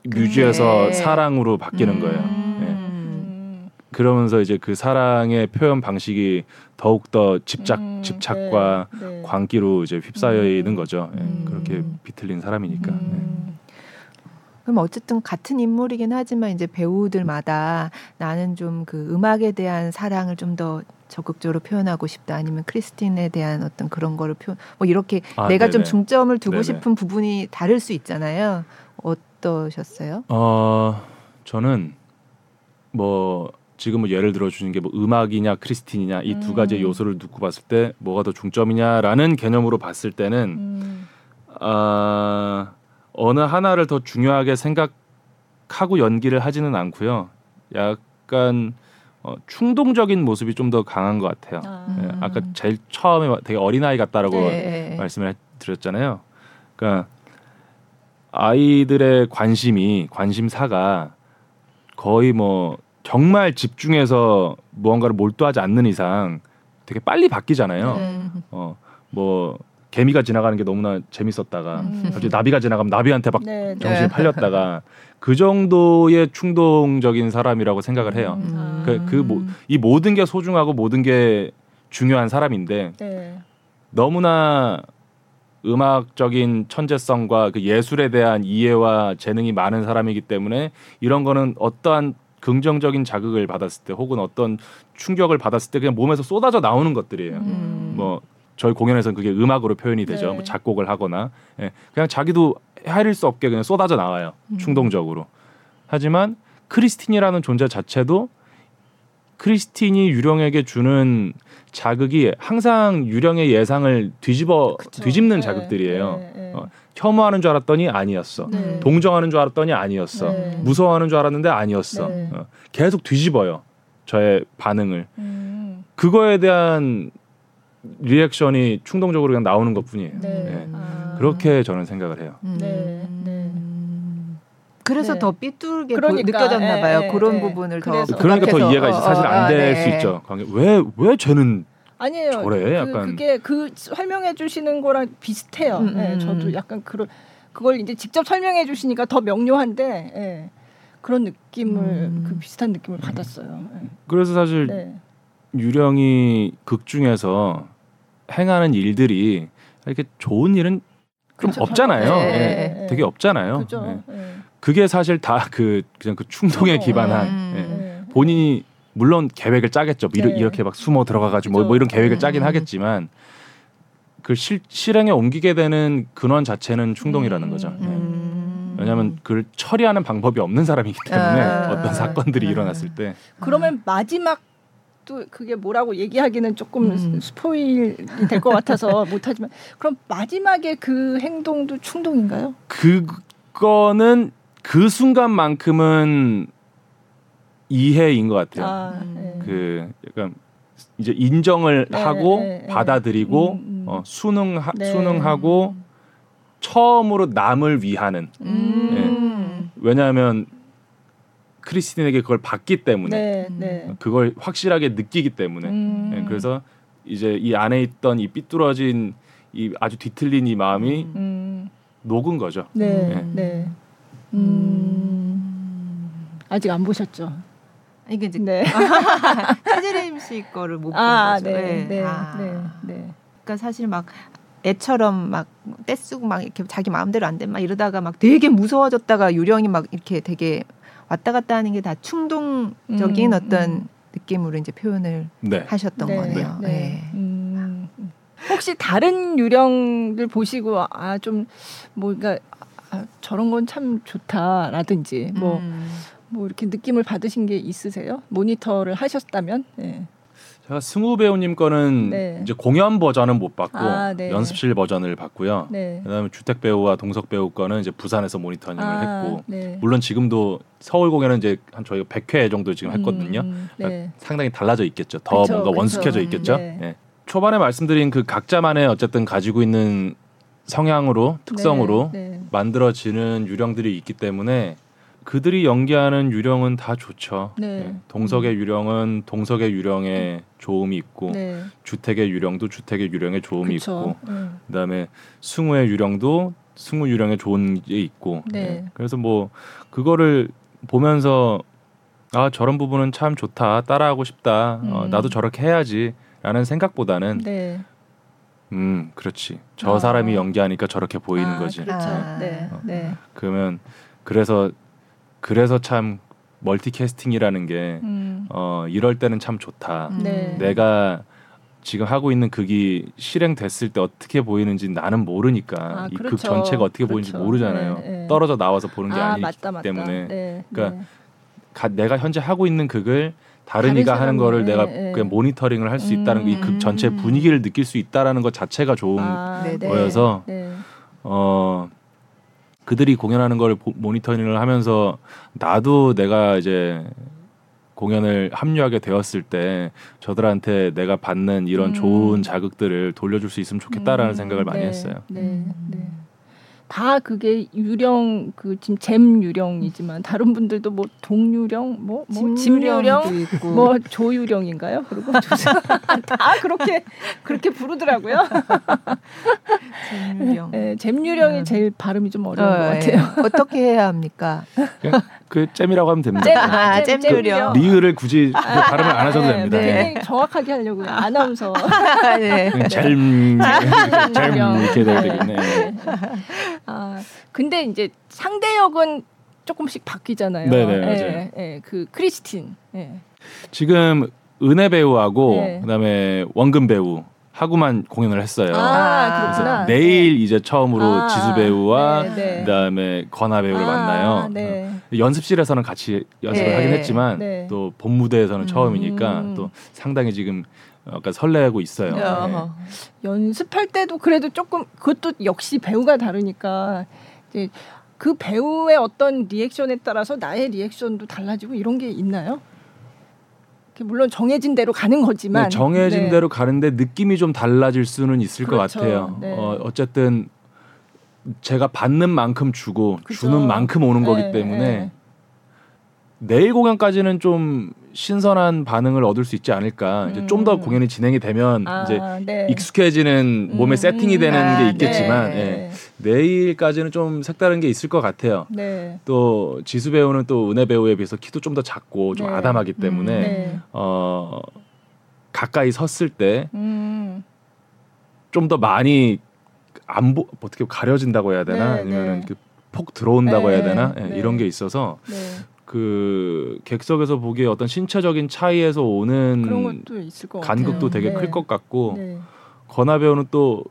뮤지에서 사랑으로 바뀌는 음. 거예요. 네. 그러면서 이제 그 사랑의 표현 방식이 더욱 더 집착 음, 집착과 네, 네. 광기로 이제 휩싸여 있는 음. 거죠. 예, 그렇게 비틀린 사람이니까. 음. 네. 그럼 어쨌든 같은 인물이긴 하지만 이제 배우들마다 나는 좀 그 음악에 대한 사랑을 좀 더 적극적으로 표현하고 싶다 아니면 크리스틴에 대한 어떤 그런 거를 표현 뭐 이렇게 아, 내가 네네. 좀 중점을 두고 네네. 싶은 부분이 다를 수 있잖아요. 어떠셨어요? 어 저는 뭐 지금 뭐 예를 들어 주는 게 뭐 음악이냐 크리스틴이냐 이두 음. 가지 요소를 놓고 봤을 때 뭐가 더 중점이냐라는 개념으로 봤을 때는 음. 아 어느 하나를 더 중요하게 생각하고 연기를 하지는 않고요. 약간 어, 충동적인 모습이 좀 더 강한 것 같아요. 아. 예, 아까 제일 처음에 되게 어린 아이 같다라고 네. 말씀을 드렸잖아요. 그러니까 아이들의 관심이 관심사가 거의 뭐 정말 집중해서 무언가를 몰두하지 않는 이상 되게 빨리 바뀌잖아요. 네. 어뭐 개미가 지나가는 게 너무나 재밌었다가 음. 갑자기 나비가 지나가면 나비한테 막 네, 네. 정신이 네. 팔렸다가 그 정도의 충동적인 사람이라고 생각을 해요. 음. 그, 그 뭐, 이 모든 게 소중하고 모든 게 중요한 사람인데 네. 너무나 음악적인 천재성과 그 예술에 대한 이해와 재능이 많은 사람이기 때문에 이런 거는 어떠한 긍정적인 자극을 받았을 때 혹은 어떤 충격을 받았을 때 그냥 몸에서 쏟아져 나오는 것들이에요. 음. 뭐 저희 공연에서는 그게 음악으로 표현이 되죠. 네. 뭐 작곡을 하거나 예. 그냥 자기도 헤아릴 수 없게 그냥 쏟아져 나와요. 음. 충동적으로. 하지만 크리스틴이라는 존재 자체도 크리스틴이 유령에게 주는 자극이 항상 유령의 예상을 뒤집어 그쵸. 뒤집는 네. 자극들이에요. 네. 네. 어, 혐오하는 줄 알았더니 아니었어. 네. 동정하는 줄 알았더니 아니었어. 네. 무서워하는 줄 알았는데 아니었어. 네. 어, 계속 뒤집어요. 저의 반응을. 음. 그거에 대한 리액션이 충동적으로 그냥 나오는 것뿐이에요. 네. 네. 아. 그렇게 저는 생각을 해요. 음. 네. 네. 그래서 네. 더 삐뚤게 그러니까, 느껴졌나 봐요. 네, 그런 부분을 더 그러니까 더 이해가 사실 안 될수 어, 어, 있죠. 왜왜 쟤는 아니에요. 저래 그, 약간 그게 그 설명해 주시는 거랑 비슷해요. 음, 네, 저도 약간 그런 그걸 이제 직접 설명해 주시니까 더 명료한데 예. 그런 느낌을 음. 그 비슷한 느낌을 받았어요. 예. 그래서 사실 유령이 극 중에서 행하는 일들이 이렇게 좋은 일은 좀 그쵸, 없잖아요. 네, 네, 네. 되게 없잖아요. 그죠, 네. 그게 사실 다 그 그냥 그 충동에 기반한 음, 예. 본인이 물론 계획을 짜겠죠. 네. 이렇게 막 숨어 들어가가지고 뭐, 뭐, 이런 계획을 짜긴 음. 하겠지만 그 실, 실행에 옮기게 되는 근원 자체는 충동이라는 거죠. 음. 음. 왜냐하면 그걸 처리하는 방법이 없는 사람이기 때문에 아. 어떤 사건들이 일어났을 때. 그러면 마지막 또 그게 뭐라고 얘기하기는 조금 음. 스포일이 될 것 같아서 [laughs] 못하지만 그럼 마지막에 그 행동도 충동인가요? 그거는 그 순간만큼은 이해인 것 같아요. 아, 네. 그 약간 이제 인정을 네, 하고 네, 네. 받아들이고 음, 음. 어, 수능 네. 수능하고 처음으로 남을 위하는. 음. 네. 왜냐하면 크리스틴에게 그걸 받기 때문에 네, 네. 그걸 확실하게 느끼기 때문에 음. 네, 그래서 이제 이 안에 있던 이 삐뚤어진 이 아주 뒤틀린 이 마음이 음. 음. 녹은 거죠. 네, 네. 네. 음. 아직 안 보셨죠? 이게 이제 네. [laughs] 최재림 씨 거를 못 본 아, 거죠. 네, 네, 네, 아. 네, 네. 그러니까 사실 막 애처럼 막 떼쓰고 막 이렇게 자기 마음대로 안 돼 막 이러다가 막 되게 무서워졌다가 유령이 막 이렇게 되게 왔다 갔다 하는 게 다 충동적인 음, 어떤 음. 느낌으로 이제 표현을 네. 하셨던 네, 거네요. 네. 네. 음. 혹시 다른 유령들 보시고 아좀 뭔가 아, 저런 건 참 좋다라든지 뭐뭐 음. 뭐 이렇게 느낌을 받으신 게 있으세요? 모니터를 하셨다면? 네. 제가 승우 배우님 거는 네. 이제 공연 버전은 못 봤고 아, 네. 연습실 버전을 봤고요. 네. 그다음에 주택 배우와 동석 배우 거는 이제 부산에서 모니터링을 아, 했고 네. 물론 지금도 서울 공연은 이제 한 저희가 100회 정도 지금 했거든요. 음, 그러니까 네. 상당히 달라져 있겠죠. 더 그쵸, 뭔가 그쵸. 원숙해져 있겠죠. 네. 네. 초반에 말씀드린 그 각자만의 어쨌든 가지고 있는 성향으로 특성으로 만들어지는 유령들이 있기 때문에 그들이 연기하는 유령은 다 좋죠. 네. 네. 동석의 음. 유령은 동석의 유령에 좋음이 있고 네. 주택의 유령도 주택의 유령에 좋음이 그쵸. 있고 음. 그다음에 승우의 유령도 승우 유령에 좋은 게 있고 네. 네. 그래서 뭐 그거를 보면서 아 저런 부분은 참 좋다 따라하고 싶다 어, 음. 어, 나도 저렇게 해야지라는 생각보다는 네. 음 그렇지 저 아. 사람이 연기하니까 저렇게 보이는 아, 거지 그렇죠. 아. 네. 어, 네. 그러면 그래서 그래서 참 멀티캐스팅이라는 게 음. 어, 이럴 때는 참 좋다. 음. 네. 내가 지금 하고 있는 극이 실행됐을 때 어떻게 보이는지 나는 모르니까 아, 이극 그렇죠. 전체가 어떻게 그렇죠. 보이는지 모르잖아요. 네, 네. 떨어져 나와서 보는 게 아, 니기 때문에 네, 그러니까 네. 가, 내가 현재 하고 있는 극을 다른 이가 하는 거를 내가 네. 그냥 모니터링을 할 수 있다는 음, 이극 전체 음. 분위기를 느낄 수 있다라는 것 자체가 좋은 아, 거여서 어 그들이 공연하는 걸 모니터링을 하면서 나도 내가 이제 공연을 합류하게 되었을 때 저들한테 내가 받는 이런 음. 좋은 자극들을 돌려줄 수 있으면 좋겠다라는 음. 생각을 많이 네. 했어요. 네. 네. 다 그게 유령 그 지금 잼 유령이지만 다른 분들도 뭐 동유령 뭐뭐 뭐 짐유령 뭐 조유령인가요? 그리고 [laughs] 다 그렇게 그렇게 부르더라고요. 잼유령. 네, 잼유령이 음. 제일 발음이 좀 어려운 어, 것 같아요. 예. 어떻게 해야 합니까? 그 잼이라고 하면 됩니다. 잼, 아, 잼, 잼 유령. 리을을 굳이 그 발음을 안 하셔도 네, 됩니다. 네. 정확하게 하려고요. 아나운서. [laughs] 네. 잼, 잼 이렇게 돼야 되겠네. 네. 아 근데 이제 상대 역은 조금씩 바뀌잖아요. 네네 예, 맞아요. 예, 그 크리스틴. 예. 지금 은혜 배우하고 네. 그다음에 원근 배우 하고만 공연을 했어요. 아, 그래서 내일 네. 이제 처음으로 아, 지수 배우와 네, 네. 그다음에 건아 배우를 아, 만나요. 네. 어. 연습실에서는 같이 연습을 네. 하긴 했지만 네. 또 본 무대에서는 음. 처음이니까 또 상당히 지금 약간 설레고 있어요. 네. 연습할 때도 그래도 조금 그것도 역시 배우가 다르니까 이제 그 배우의 어떤 리액션에 따라서 나의 리액션도 달라지고 이런 게 있나요? 물론 정해진 대로 가는 거지만 네, 정해진 네. 대로 가는데 느낌이 좀 달라질 수는 있을 그렇죠. 것 같아요. 네. 어, 어쨌든 제가 받는 만큼 주고 그쵸. 주는 만큼 오는 거기 네, 때문에 네. 내일 공연까지는 좀 신선한 반응을 얻을 수 있지 않을까. 음. 이제 좀 더 공연이 진행이 되면 아, 이제 네. 익숙해지는 몸에 음. 세팅이 되는 아, 게 있겠지만 네. 예. 내일까지는 좀 색다른 게 있을 것 같아요. 네. 또 지수 배우는 또 은혜 배우에 비해서 키도 좀 더 작고 좀 네. 아담하기 때문에 음, 네. 어 가까이 섰을 때 좀더 음. 많이 안 보, 어떻게 가려진다고 해야 되나 네, 아니면은 그 폭 들어온다고 해야 되나 예, 이런 게 있어서 그 객석에서 보기에 어떤 신체적인 차이에서 오는 간극도 되게 네. 클것 같고 네. 건아 배우는 또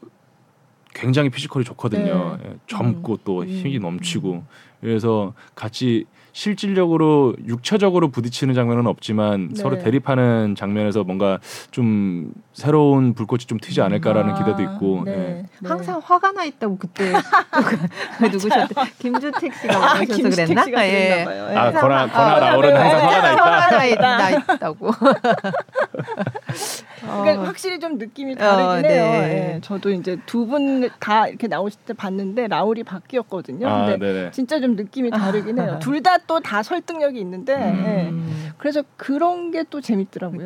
굉장히 피지컬이 좋거든요. 네. 예, 젊고 음. 또 힘이 음. 넘치고 그래서 같이 실질적으로 육체적으로 부딪히는 장면은 없지만 네. 서로 대립하는 장면에서 뭔가 좀 새로운 불꽃이 좀 튀지 않을까라는 아, 기대도 있고 네. 네. 네. 항상 화가 나 있다고 그때 [laughs] 누구셨대 김주택 씨가 아, 그러셔서 그랬나? 씨가 예. 예. 아 거나 거나 나오는 항상 화가 나 있다. 화가 나, 있, 나 있다고. [laughs] 그러니까 어. 확실히 좀 느낌이 다르긴 어, 해요. 네. 예. 저도 이제 두 분 다 이렇게 나오실 때 봤는데 라울이 바뀌었거든요. 아, 근데 네네. 진짜 좀 느낌이 다르긴 해요. 둘 다 또 다 설득력이 있는데 음. 예. 그래서 그런 게 또 재밌더라고요.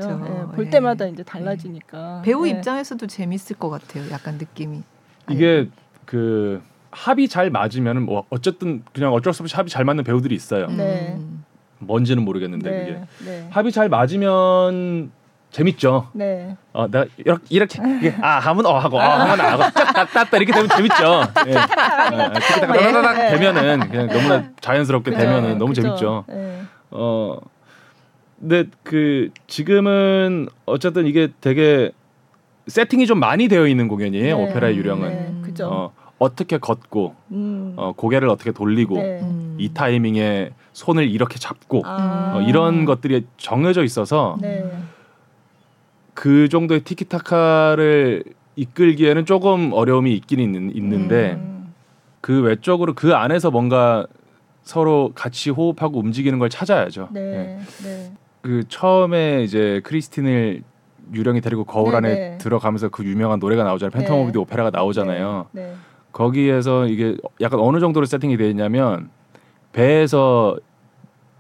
예. 볼 예. 때마다 이제 달라지니까 배우 입장에서도 재밌을 것 같아요. 약간 느낌이. 이게 그 합이 잘 맞으면은 뭐 어쨌든 그냥 어쩔 수 없이 합이 잘 맞는 배우들이 있어요. 네. 뭔지는 모르겠는데 네. 그게 네. 합이 잘 맞으면 재밌죠. 네. 어, 내가 이렇게 이렇게 이게 아 하면 어 하고 아 하면 아 하고 짝딱딱 이렇게 되면 재밌죠. 예. 딱 네. 되면은 그냥 너무나 자연스럽게 그죠, 되면은 너무 그죠. 재밌죠. 네. 어 근데 그 지금은 어쨌든 이게 되게 세팅이 좀 많이 되어 있는 공연이에요. 네. 오페라의 유령은. 네. 그죠. 어, 어떻게 걷고 음. 어, 고개를 어떻게 돌리고 네. 이 타이밍에 손을 이렇게 잡고 아. 어, 이런 것들이 정해져 있어서 네. 그 정도의 티키타카를 이끌기에는 조금 어려움이 있긴 있는, 있는데 음. 그 외적으로 그 안에서 뭔가 서로 같이 호흡하고 움직이는 걸 찾아야죠. 네. 네. 네. 그 처음에 이제 크리스틴을 유령이 데리고 거울 네, 안에 네. 들어가면서 그 유명한 노래가 나오잖아요. Phantom of the Opera가 나오잖아요. 네, 네. 거기에서 이게 약간 어느 정도로 세팅이 되어 있냐면 배에서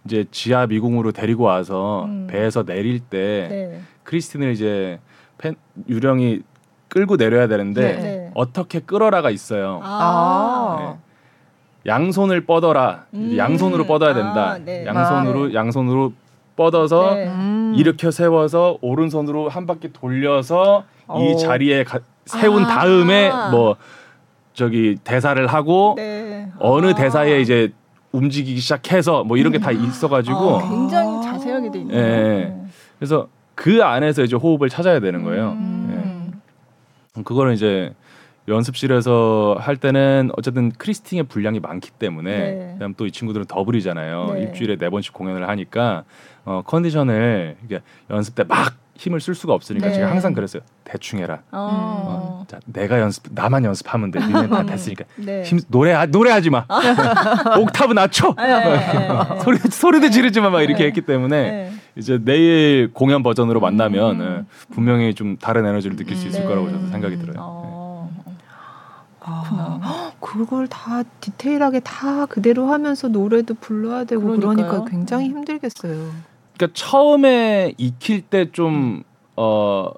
이제 지하 미궁으로 데리고 와서 음. 배에서 내릴 때 네. 크리스틴을 이제 팬 유령이 끌고 내려야 되는데 네. 어떻게 끌어라가 있어요. 아. 네. 양손을 뻗어라. 음. 양손으로 뻗어야 된다. 아, 네. 양손으로 아, 네. 양손으로 뻗어서 음. 일으켜 세워서 오른손으로 한 바퀴 돌려서 오. 이 자리에 가, 세운 아. 다음에 뭐 저기 대사를 하고 네. 어느 아. 대사에 이제 움직이기 시작해서 뭐 이런 게 다 있어가지고 아, 굉장히 자세하게 돼 있네요. 예. 그래서 그 안에서 이제 호흡을 찾아야 되는 거예요. 음. 예. 그거는 이제 연습실에서 할 때는 어쨌든 크리스틴의 분량이 많기 때문에 네. 그다음 또 이 친구들은 더블이잖아요. 네. 일주일에 네 번씩 공연을 하니까 어, 컨디션을 연습 때 막 힘을 쓸 수가 없으니까 네. 제가 항상 그랬어요. 대충 해라. 어. 어. 자, 내가 연습 나만 연습하면 돼. 니네 다 됐으니까. 네. 힘 노래 노래하지 마. [laughs] 옥타브 낮춰. 네. [laughs] 소리 소리도 지르지 마. 막 이렇게 네. 했기 때문에 네. 이제 내일 공연 버전으로 만나면 음. 예, 분명히 좀 다른 에너지를 느낄 수 있을 네. 거라고 저도 생각이 들어요. 어. 아, 그걸 다 디테일하게 다 그대로 하면서 노래도 불러야 되고 그러니까요. 그러니까 굉장히 힘들겠어요. 그러니까 처음에 익힐 때 좀 어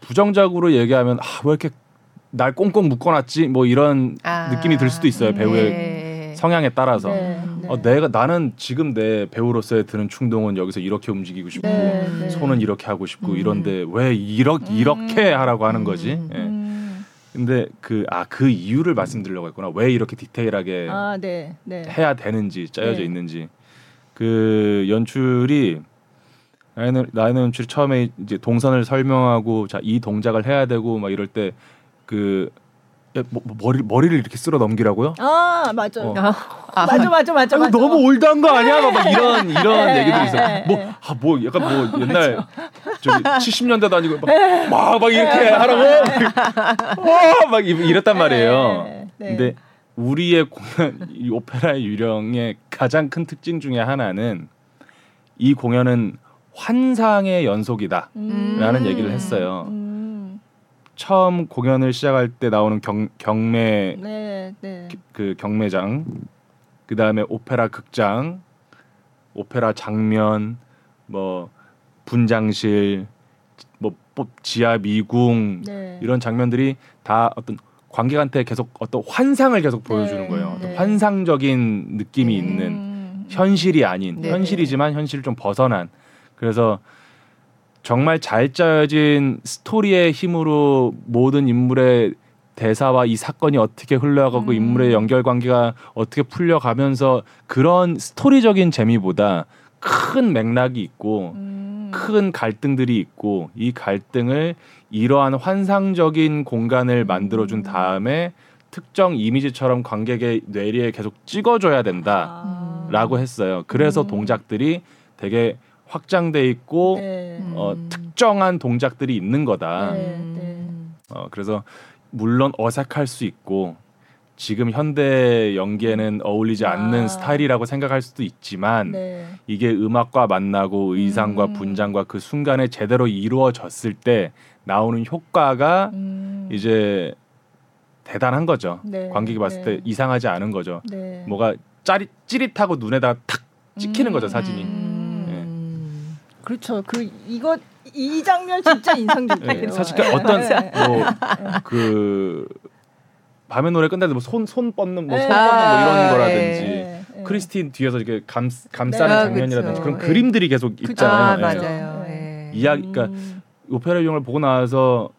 부정적으로 얘기하면 아, 왜 이렇게 날 꽁꽁 묶어놨지 뭐 이런 아, 느낌이 들 수도 있어요 배우의 네. 성향에 따라서 네, 네. 어, 내가 나는 지금 내 배우로서의 드는 충동은 여기서 이렇게 움직이고 싶고 네, 네. 손은 이렇게 하고 싶고 음. 이런데 왜 이렇게 음. 이렇게 하라고 하는 거지? 음. 예. 근데 그 아그 아, 그 이유를 말씀드리려고 했구나. 왜 이렇게 디테일하게 아. 해야 되는지 짜여져 네. 있는지. 그 연출이 나이는 나이는 연출이 처음에 이제 동선을 설명하고 자 이 동작을 해야 되고 막 이럴 때그 뭐, 뭐, 머리 머리를 이렇게 쓸어 넘기라고요? 아 맞아. 어. 아, 맞아 맞아 맞아. 맞아. 너무 올드한 거 아니야? 막, 막 이런 이런 네, 얘기들이 있어. 네, 뭐아뭐 아, 뭐 약간 뭐 [laughs] 옛날 저기 70년대도 아니고 막막 막 이렇게 하라고. 와막 이랬단 말이에요. 근데 우리의 공연 [laughs] 이 오페라의 유령의 가장 큰 특징 중에 하나는 이 공연은 환상의 연속이다라는 음. 얘기를 했어요. 음. 처음 공연을 시작할 때 나오는 경, 경매 네, 네. 그 경매장, 그 다음에 오페라 극장, 오페라 장면, 뭐 분장실, 뭐 지하 미궁 네. 이런 장면들이 다 어떤 관객한테 계속 어떤 환상을 계속 보여주는 네, 거예요. 네. 환상적인 느낌이 음. 있는 현실이 아닌 네. 현실이지만 현실을 좀 벗어난 그래서 정말 잘 짜여진 스토리의 힘으로 모든 인물의 대사와 이 사건이 어떻게 흘러가고 음. 인물의 연결 관계가 어떻게 풀려가면서 그런 스토리적인 재미보다 큰 맥락이 있고 음. 큰 갈등들이 있고 이 갈등을 이러한 환상적인 공간을 만들어준 음. 다음에 특정 이미지처럼 관객의 뇌리에 계속 찍어줘야 된다라고 아. 했어요. 그래서 음. 동작들이 되게 확장돼 있고 네. 어, 음. 특정한 동작들이 있는 거다. 네, 네. 어, 그래서 물론 어색할 수 있고 지금 현대 연기에는 어울리지 아. 않는 스타일이라고 생각할 수도 있지만 네. 이게 음악과 만나고 의상과 음. 분장과 그 순간에 제대로 이루어졌을 때 나오는 효과가 음. 이제 대단한 거죠. 네. 관객이 봤을 네. 때 이상하지 않은 거죠. 네. 뭐가 짜릿 찌릿하고 눈에다가 탁 찍히는 음. 거죠 사진이. 음. 네. 그렇죠. 그 이거 이 장면 진짜 인상적이에요. 사실 어떤 뭐그 밤의 노래 끝날 때뭐손 손 뻗는 뭐손 네. 뻗는 뭐 이런 아, 거라든지 네. 크리스틴 뒤에서 이렇게 감 감싸는 네. 장면이라든지 그런 네. 그림들이 계속 있잖아요. 아, 맞아요. 네. 이야기 그러니까 음. 오페라 유형을 보고 나서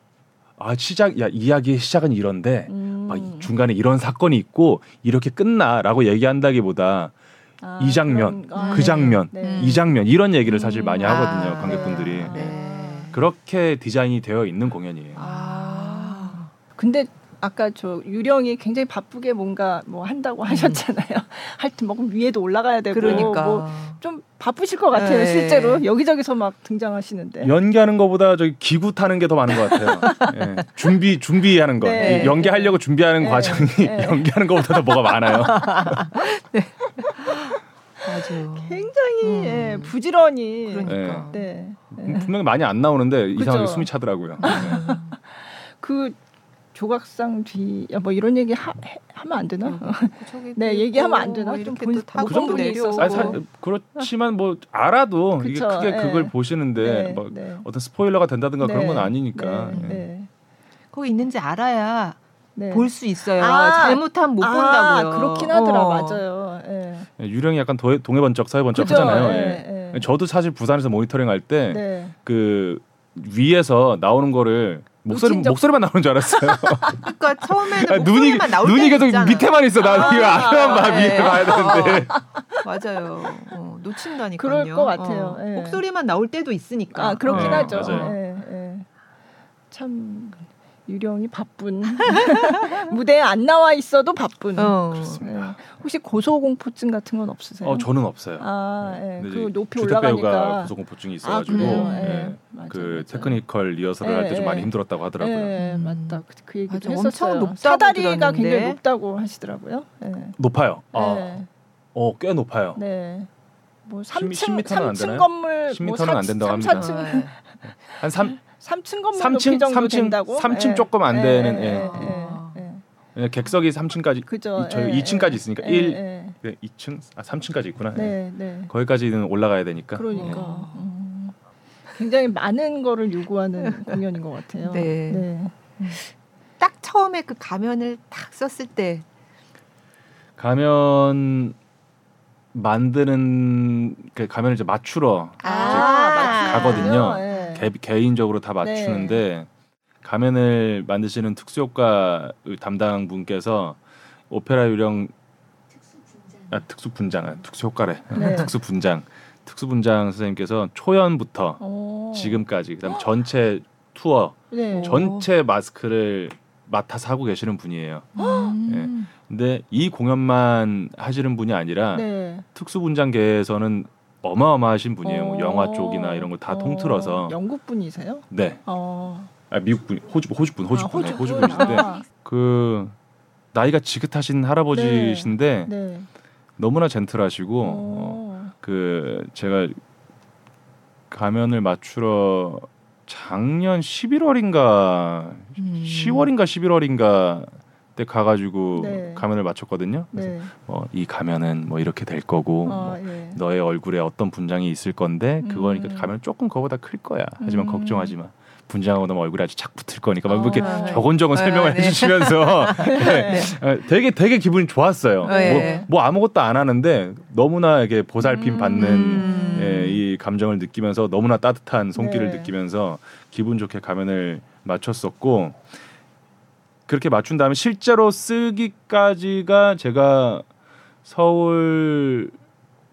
아 시작 야 이야기의 시작은 이런데 음. 막 중간에 이런 사건이 있고 이렇게 끝나라고 얘기한다기보다 아, 이 장면, 그런, 아, 그 장면, 네. 이 장면 이런 얘기를 사실 많이 음. 하거든요 아, 관객분들이 네. 그렇게 디자인이 되어 있는 공연이에요. 아. 근데 아까 저 유령이 굉장히 바쁘게 뭔가 뭐 한다고 음. 하셨잖아요. [laughs] 하여튼 뭐 위에도 올라가야 되고 그러니까. 뭐좀 바쁘실 것 같아요. 네. 실제로 여기저기서 막 등장하시는데 연기하는 것보다 저기 기구 타는 게 더 많은 것 같아요. 네. [laughs] 준비 준비하는 거 네. 연기하려고 준비하는 네. 과정이 네. [laughs] 연기하는 것보다 더 뭐가 많아요. 네. 맞아요. 굉장히 음. 예, 부지런히 그러니까. 네. 분명히 많이 안 나오는데 이상하게 숨이 차더라고요. 그 조각상 뒤, 야, 뭐 이런 얘기 하, 해, 하면 안 되나? 어. [laughs] 네, 얘기하면 안 되나? 좀본 그 정도 있어서. 아니, 사, 그렇지만 뭐 알아도 그쵸, 이게 크게 네. 그걸 보시는데 네, 뭐 네. 어떤 스포일러가 된다든가 그런 건 네, 아니니까. 네, 네. 거기 있는지 알아야 볼 수 있어요. 아, 잘못하면 못 아, 본다고요. 그렇긴 하더라, 어. 맞아요. 예. 유령이 약간 도, 동해 번쩍 서해 번쩍 그죠? 하잖아요. 예. 예. 저도 사실 부산에서 모니터링 할 때 그 위에서 나오는 거를 목소리 목소리만 나오는 줄 알았어요. [laughs] 그러니까 처음에는 아니, 눈이 눈이 계속 있잖아. 밑에만 있어. 나 아, 이거 앞에만 봐 네. 위에 봐야 되는데. 맞아요. 어, 놓친다니까요. 그럴 것 같아요. 어, 네. 목소리만 나올 때도 있으니까. 아 그렇긴 어, 하죠. 네, 참 유령이 바쁜 [laughs] 무대에 안 나와 있어도 바쁜. 어. 그렇습니다. 혹시 고소공포증 같은 건 없으세요? 어 저는 없어요. 아, 네. 네. 그 높이 올라가니까 고소공포증이 있어가지고 아, 네. 네. 그 테크니컬 리허설을 할 때 좀 많이 힘들었다고 하더라고요. 네, 음. 맞다. 그, 그 얘기 좀 했었어요. 엄청 높다고 사다리가 들었는데. 굉장히 높다고 하시더라고요. 네. 높아요. 아, 어, 꽤 높아요. 네. 뭐 3층 3층 건물 10m는 뭐안 된다고 합니다. 4층. 한 3, 3층 건물 3층, 정도 3층, 된다고? 3층 예. 조금 안 되는 예. 예. 예. 예. 객석이 3층까지 그죠. 저희 2층까지 있으니까 1 네, 2층 아 3층까지 있구나. 네, 네. 거기까지는 올라가야 되니까. 그러니까 음. 굉장히 많은 거를 요구하는 [laughs] 공연인 것 같아요. 네. 네. 딱 처음에 그 가면을 딱 썼을 때 가면 만드는 그 가면을 이제 맞추러 아~ 이제 가거든요. 네. 개, 개인적으로 다 맞추는데 네. 가면을 만드시는 특수효과 담당 분께서 오페라 유령 아 특수 분장 아, 특수 효과래 네. [laughs] 특수 분장 특수 분장 선생님께서 초연부터 오. 지금까지 그다음 전체 투어 네. 전체 마스크를 맡아서 하고 계시는 분이에요. 음. 네. 근데 이 공연만 하시는 분이 아니라 네. 특수 분장계에서는 어마어마하신 분이에요. 뭐 영화 쪽이나 이런 걸다 통틀어서. 영국 분이세요? 네. 어. 아 미국 분, 호주 호주 분, 호주 분, 아, 호주 분이신데 아. 그 나이가 지긋하신 할아버지신데 네. 네. 너무나 젠틀하시고 어, 그 제가 가면을 맞추러 작년 11월인가 음. 10월인가 11월인가 때 가가지고 네. 가면을 맞췄거든요. 그래서 네. 어, 이 가면은 뭐 이렇게 될 거고 아, 뭐 예. 너의 얼굴에 어떤 분장이 있을 건데 그거니까 음. 가면 조금 그거보다 클 거야. 하지만 음. 걱정하지 마. 분장하고 나면 얼굴에 아주 착 붙을 거니까 막 이렇게 아, 저건저건 네. 설명을 네. 해주시면서 [laughs] 네. 네. 어, 되게 되게 기분이 좋았어요. 네. 뭐, 뭐, 아무것도 안 하는데 너무나 이게 보살핌 음. 받는 예, 이 감정을 느끼면서 너무나 따뜻한 손길을 느끼면서 기분 좋게 가면을 맞췄었고 그렇게 맞춘 다음에 실제로 쓰기까지가 제가 서울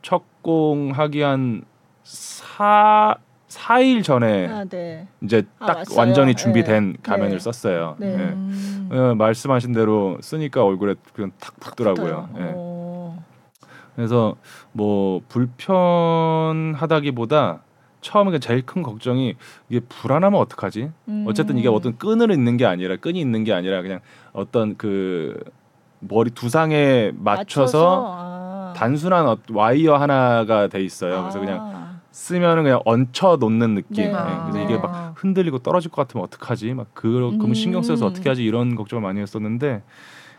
첫공 하기 한 4, 4일 전에 아, 네. 이제 아, 딱 아, 완전히 준비된 네. 가면을 네. 썼어요. 네. 네. 음. 어, 말씀하신 대로 쓰니까 얼굴에 그냥 탁 붙더라고요. 네. 그래서 뭐 불편하다기보다 처음에 제일 큰 걱정이 이게 불안하면 어떡하지? 음. 어쨌든 이게 어떤 끈을 있는 게 아니라 끈이 있는 게 아니라 그냥 어떤 그 머리 두상에 맞춰서, 맞춰서? 아. 단순한 어, 와이어 하나가 돼 있어요. 그래서 그냥 아. 쓰면은 그냥 얹혀 놓는 느낌. 네. 네. 그래서 이게 막 아. 흔들리고 떨어질 것 같으면 어떡하지? 막 그걸 음. 신경 써서 어떻게 하지? 이런 걱정을 많이 했었는데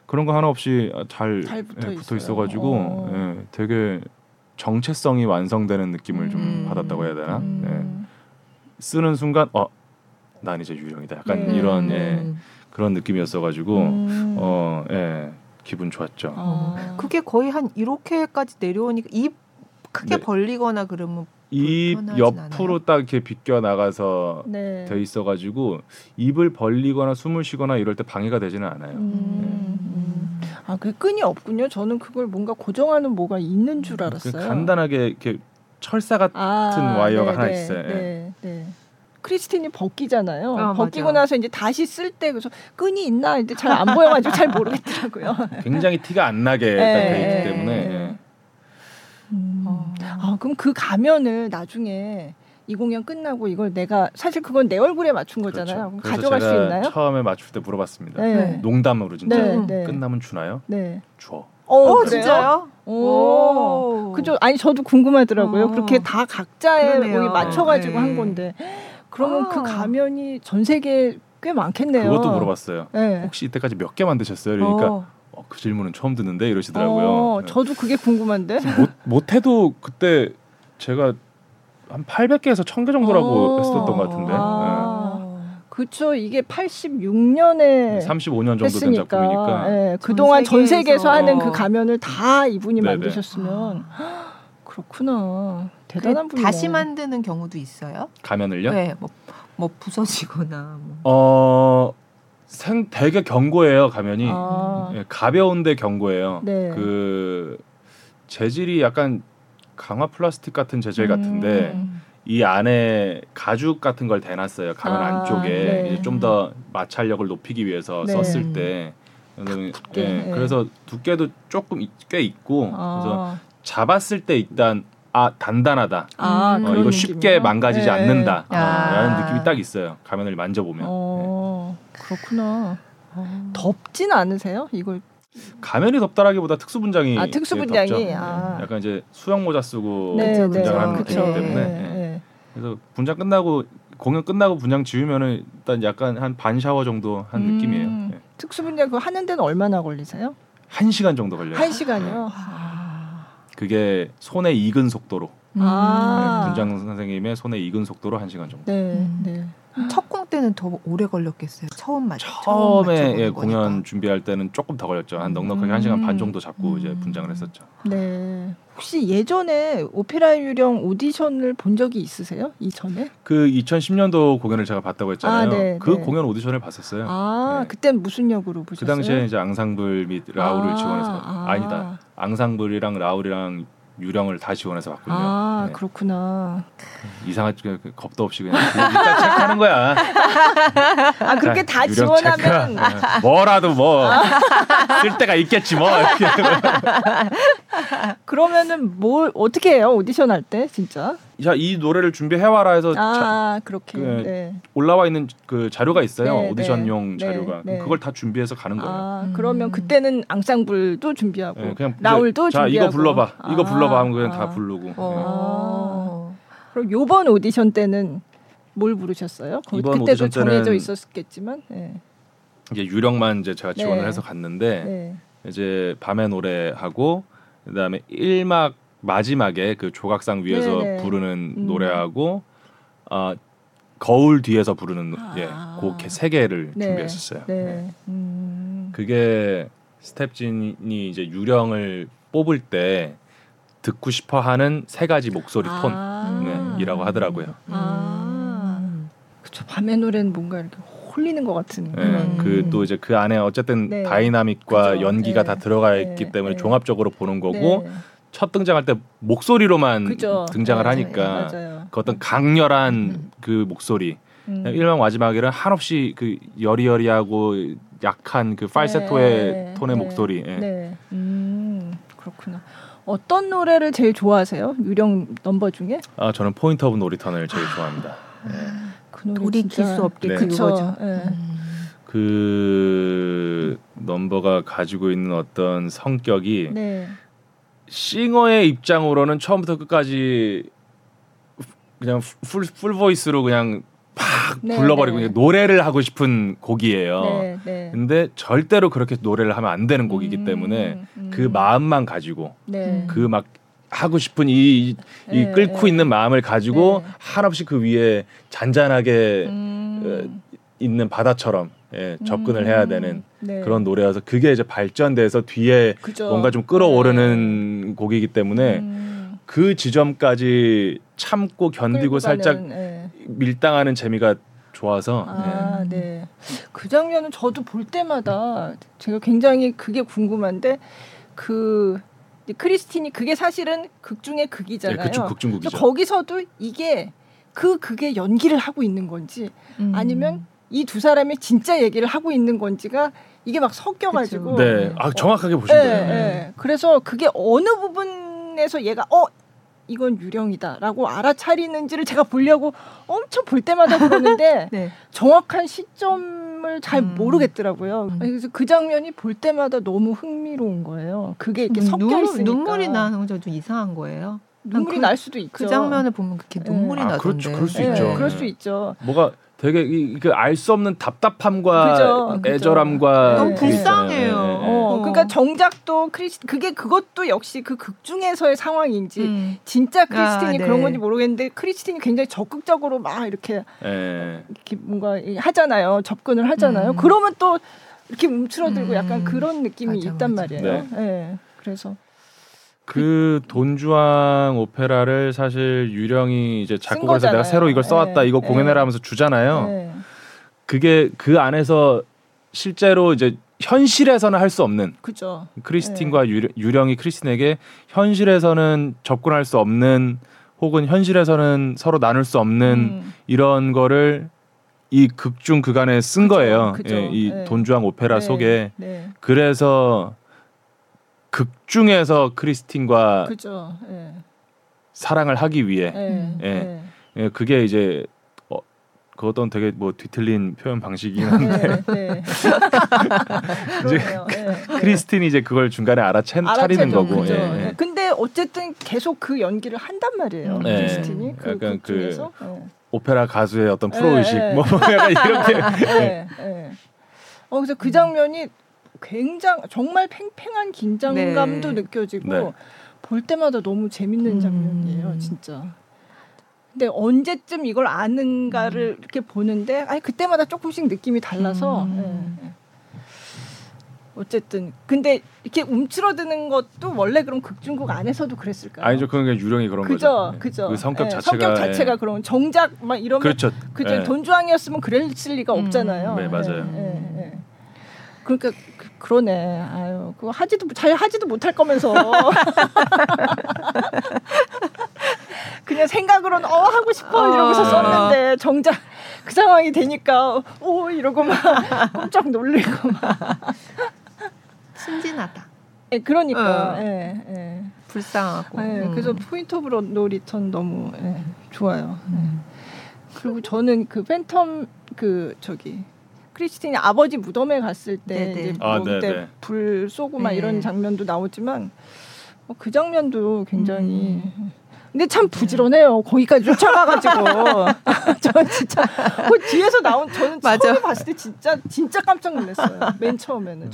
그런 거 하나 없이 잘, 잘 붙어, 예, 붙어 있어가지고 예, 되게 정체성이 완성되는 느낌을 좀 음. 받았다고 해야 되나? 음. 네. 쓰는 순간 어 난 이제 유령이다. 약간 네. 이런 예, 그런 느낌이었어가지고 음. 어 예. 기분 좋았죠. 어. 그게 거의 한 이렇게까지 내려오니까 입 크게 네. 벌리거나 그러면 입 옆으로 않아요? 딱 이렇게 비껴 나가서 네. 돼 있어가지고 입을 벌리거나 숨을 쉬거나 이럴 때 방해가 되지는 않아요. 음, 음. 아, 그 끈이 없군요. 저는 그걸 뭔가 고정하는 뭐가 있는 줄그 알았어요. 간단하게 이렇게 철사 같은 아, 와이어가 네, 하나 네, 있어요. 네, 네. 크리스틴이 벗기잖아요. 아, 벗기고 맞아. 나서 이제 다시 쓸 때 그래서 끈이 있나 근데 잘안 보여가지고 잘 모르겠더라고요. [laughs] 굉장히 티가 안 나게 네, 돼 있기 때문에. 네. 음. 아 그럼 그 가면을 나중에 이 공연 끝나고 이걸 내가 사실 그건 내 얼굴에 맞춘 그렇죠. 거잖아요. 그렇죠. 가져갈 수 있나요? 처음에 맞출 때 물어봤습니다. 네. 농담으로 진짜 네, 네. 끝나면 주나요? 네. 줘. 어, 어 진짜요? 오. 그죠. 아니 저도 궁금하더라고요. 어. 그렇게 다 각자의 여기 맞춰가지고 네. 한 건데 그러면 그 아. 그 가면이 전 세계에 꽤 많겠네요. 그것도 물어봤어요. 네. 혹시 이때까지 몇 개 만드셨어요? 그러니까 어. 어, 그 질문은 처음 듣는데 이러시더라고요. 어, 네. 저도 그게 궁금한데. 못, 못해도 그때 제가 한 800개에서 1000개 정도라고 어. 했었던 것 같은데. 아. 네. 그렇죠. 이게 86년에 35년 정도 했으니까. 된 작품이니까. 네, 그동안 전 세계에서 하는 그 가면을 다 이분이 네네. 만드셨으면 그렇구나. 대단한 분. 다시 만드는 경우도 있어요? 가면을요? 네, 뭐, 뭐 부서지거나. 뭐. 어 생 되게 견고해요 가면이 아. 예, 가벼운데 견고해요. 네. 그 재질이 약간 강화 플라스틱 같은 재질 같은데 음. 이 안에 가죽 같은 걸 대놨어요 가면 아, 안쪽에 네. 이제 좀 더 마찰력을 높이기 위해서 네. 썼을 때 두께, 예, 네. 그래서 두께도 조금 꽤 있고 아. 그래서 잡았을 때 일단 아 단단하다. 아, 어, 이거 쉽게? 망가지지 네. 않는다라는 아. 느낌이 딱 있어요. 가면을 만져보면. 어, 네. 그렇구나. 어. 덥진 않으세요? 이걸 가면이 덥다라기보다 특수 분장이 아 특수 분장이 네. 아. 약간 이제 수영 모자 쓰고 네, 네. 분장하는 느낌이기 때문에 네. 그래서 분장 끝나고 공연 끝나고 분장 지우면은 일단 약간 한 반 샤워 정도 한 음, 느낌이에요. 네. 특수 분장 그 하는 데는 얼마나 걸리세요? 한 시간 정도 걸려요. 한 시간이요. 아. 그게 손에 익은 속도로 아~ 네, 분장 선생님의 손에 익은 속도로 한 시간 정도. 네, 네. 첫 공 때는 더 오래 걸렸겠어요. 처음 맞 처음에 예, 공연 준비할 때는 조금 더 걸렸죠. 한 넉넉하게 음. 한 시간 반 정도 잡고 음. 이제 분장을 했었죠. 네. 혹시 예전에 오페라 유령 오디션을 본 적이 있으세요? 이전에? 그 2010년도 공연을 제가 봤다고 했잖아요. 아, 네, 그 네. 공연 오디션을 봤었어요. 아, 네. 그땐 무슨 역으로 보셨어요? 그 당시에 이제 앙상블 및 라울을 아, 지원해서 아. 니다 앙상블이랑 라울이랑 유령을 다 지원해서 봤거든요. 아 네. 그렇구나. 이상하게 그, 그 겁도 없이 그냥 [laughs] 일단 체크하는 거야. 아 그렇게 자, 다 지원하면 네. 뭐라도 뭐 [laughs] 쓸 때가 있겠지 뭐. 그러면은 뭘 어떻게 해요 오디션 할 때 진짜? 자이 노래를 준비해와라 해서 아 자, 그렇게 그, 네. 올라와 있는 그 자료가 있어요 네, 오디션용 네, 자료가 네, 그걸 다 준비해서 가는 거예요. 아, 음. 그러면 그때는 앙상블도 준비하고 네, 그냥 라울도 자, 준비하고 자 이거 불러봐 이거 아, 불러봐 하면 그냥 아. 다 부르고. 어. 그럼 요번 오디션 때는 뭘 부르셨어요? 이번 그때도 정해져 있었겠지만 네. 이제 유령만 이제 제가 지원을 해서 갔는데 이제 밤의 노래하고 그다음에 1막 마지막에 그 조각상 위에서 네네. 부르는 음. 노래하고 어, 거울 뒤에서 부르는 아. 예, 그세 개를 네. 준비했었어요. 네. 네. 음. 그게 스텝진이 이제 유령을 뽑을 때 듣고 싶어 하는 세 가지 목소리 아. 톤이라고 네, 하더라고요. 아. 음. 그쵸 밤의 노래는 뭔가 이렇게 홀리는 것 같은. 네, 음. 그또 이제 그 안에 어쨌든 네. dynamic과 그쵸? 연기가 네. 다 들어가 네. 있기 때문에 네. 종합적으로 보는 거고 네. 첫 등장할 때 목소리로만 그죠. 등장을 맞아요. 하니까 맞아요. 그 어떤 강렬한 음. 그 목소리 음. 일명 마지막에는 한없이 그 여리여리하고 약한 그 팔세토의 네. 톤의 네. 목소리. 예. 네. 음, 그렇구나. 어떤 노래를 제일 좋아하세요? 유령 넘버 중에? 아 저는 Point of No Return을 제일 좋아합니다. 아, 네. 그 노래 돌이킬 수 없게 네. 그거죠. 네. 음. 그 넘버가 가지고 있는 어떤 성격이 네. singer의 입장으로는 처음부터 끝까지 그냥 full, full voice로 그냥 팍 네, 불러버리고 네. 노래를 하고 싶은 곡이에요. 네, 네. 근데 절대로 그렇게 노래를 하면 안 되는 곡이기 음, 때문에 음. 그 마음만 가지고 네. 그막 하고 싶은 이, 이 네, 끓고 네. 있는 마음을 가지고 네. 한없이 그 위에 잔잔하게 음. 어, 있는 바다처럼 예, 접근을 음. 해야 되는 네. 그런 노래여서 그게 이제 발전돼서 뒤에 그죠. 뭔가 좀 끌어오르는 네. 곡이기 때문에 음. 그 지점까지 참고 견디고 살짝 네. 밀당하는 재미가 좋아서 아, 네. 네. 그 장면은 저도 볼 때마다 제가 굉장히 그게 궁금한데 그 크리스틴이 그게 사실은 극 중의 극이잖아요. 네, 그쵸, 극중 극이죠. 거기서도 이게 그 극의 연기를 하고 있는 건지 음. 아니면 이 두 사람이 진짜 얘기를 하고 있는 건지가 이게 막 섞여가지고. 네, 아 정확하게 보신 네, 거예요. 네. 그래서 그게 어느 부분에서 얘가 어 이건 유령이다라고 알아차리는지를 제가 보려고 엄청 볼 때마다 그러는데 [laughs] 네. 정확한 시점을 잘 음. 모르겠더라고요. 음. 그래서 그 장면이 볼 때마다 너무 흥미로운 거예요. 그게 이렇게 음, 섞여 있으니까 눈물이 나는 좀 이상한 거예요. 눈물이 그, 날 수도 있죠. 그 장면을 보면 그렇게 눈물이 네. 나던데. 아, 그렇죠, 그럴 수 있죠. 그럴 수 있죠. 뭐가 되게 그알 수 없는 답답함과 그죠, 애절함과 너무 불쌍해요. 네, 네, 네. 어, 그러니까 정작 또 크리스 그게 그것도 역시 그 극 중에서의 상황인지 음. 진짜 아, 크리스틴이 아, 네. 그런 건지 모르겠는데 크리스틴이 굉장히 적극적으로 막 이렇게 네. 이렇게 뭔가 하잖아요. 접근을 하잖아요. 음. 그러면 또 이렇게 움츠러들고 음. 약간 그런 느낌이 맞아, 있단 맞아. 말이에요. 네. 네. 그래서 그 돈주왕 오페라를 사실 유령이 이제 작곡을 해서 내가 새로 이걸 써왔다 네. 이거 공연해라 하면서 주잖아요. 네. 그게 그 안에서 실제로 이제 현실에서는 할 수 없는 그죠. 크리스틴과 네. 유령, 이 크리스틴에게 현실에서는 접근할 수 없는 혹은 현실에서는 서로 나눌 수 없는 음. 이런 거를 이 극중 그간에 쓴 그죠, 거예요. 예, 이 네. 돈주왕 오페라 네. 속에 네. 그래서 극 중에서 크리스틴과 그죠. 예. 사랑을 하기 위해 예. 예. 예. 예. 그게 이제 어, 그것도 되게 뭐 뒤틀린 표현 방식이긴 한데 네, 네. [laughs] 이제 예. 크리스틴이 이제 그걸 중간에 알아차리는 거고. 그죠. 예. 근데 어쨌든 계속 그 연기를 한단 말이에요. 네. 크리스틴이 그, 약간 그 오페라 가수의 어떤 프로 의식 뭐 약간 이렇게. 네. [laughs] 어 그래서 그 장면이 굉장 정말 팽팽한 긴장감도 네. 느껴지고 네. 볼 때마다 너무 재밌는 음. 장면이에요, 음. 진짜. 근데 언제쯤 이걸 아는가를 음. 이렇게 보는데 아니 그때마다 조금씩 느낌이 달라서 음. 네. 어쨌든 근데 이렇게 움츠러드는 것도 원래 그럼 극중국 안에서도 그랬을까요? 아니죠, 그건 그냥 유령이 그런 그죠, 거죠. 네. 그죠. 그 성격 네, 자체가 성격 자체가 예. 그런 정작 막 이러면 그렇죠. 그죠. 예. 돈주왕이었으면 그랬을 리가 음. 없잖아요. 네, 맞아요. 예, 그러니까 그, 러네 아유, 그거 하지도 잘 하지도 못할 거면서. [laughs] 그냥 생각으로는 어 하고 싶어 이러고서 어. 썼는데 정작 그 상황이 되니까 오 이러고 막 깜짝 놀래고 막 순진하다. 예, 그러니까 어. 예, 예. 불쌍하고. 예, 음. 그래서 Point of No Return 너무 예, 좋아요. 음. 예. 그리고 저는 그 팬텀 그 저기 크리스틴이 아버지 무덤에 갔을 때 이제 아, 뭐 그때 불 쏘고 막 네. 이런 장면도 나오지만 뭐 그 장면도 굉장히 음. 근데 참 부지런해요. 거기까지 쫓아가가지고 [laughs] [laughs] 저 진짜 그 뒤에서 나온 저는 맞아. 처음에 봤을 때 진짜 진짜 깜짝 놀랐어요. 맨 처음에는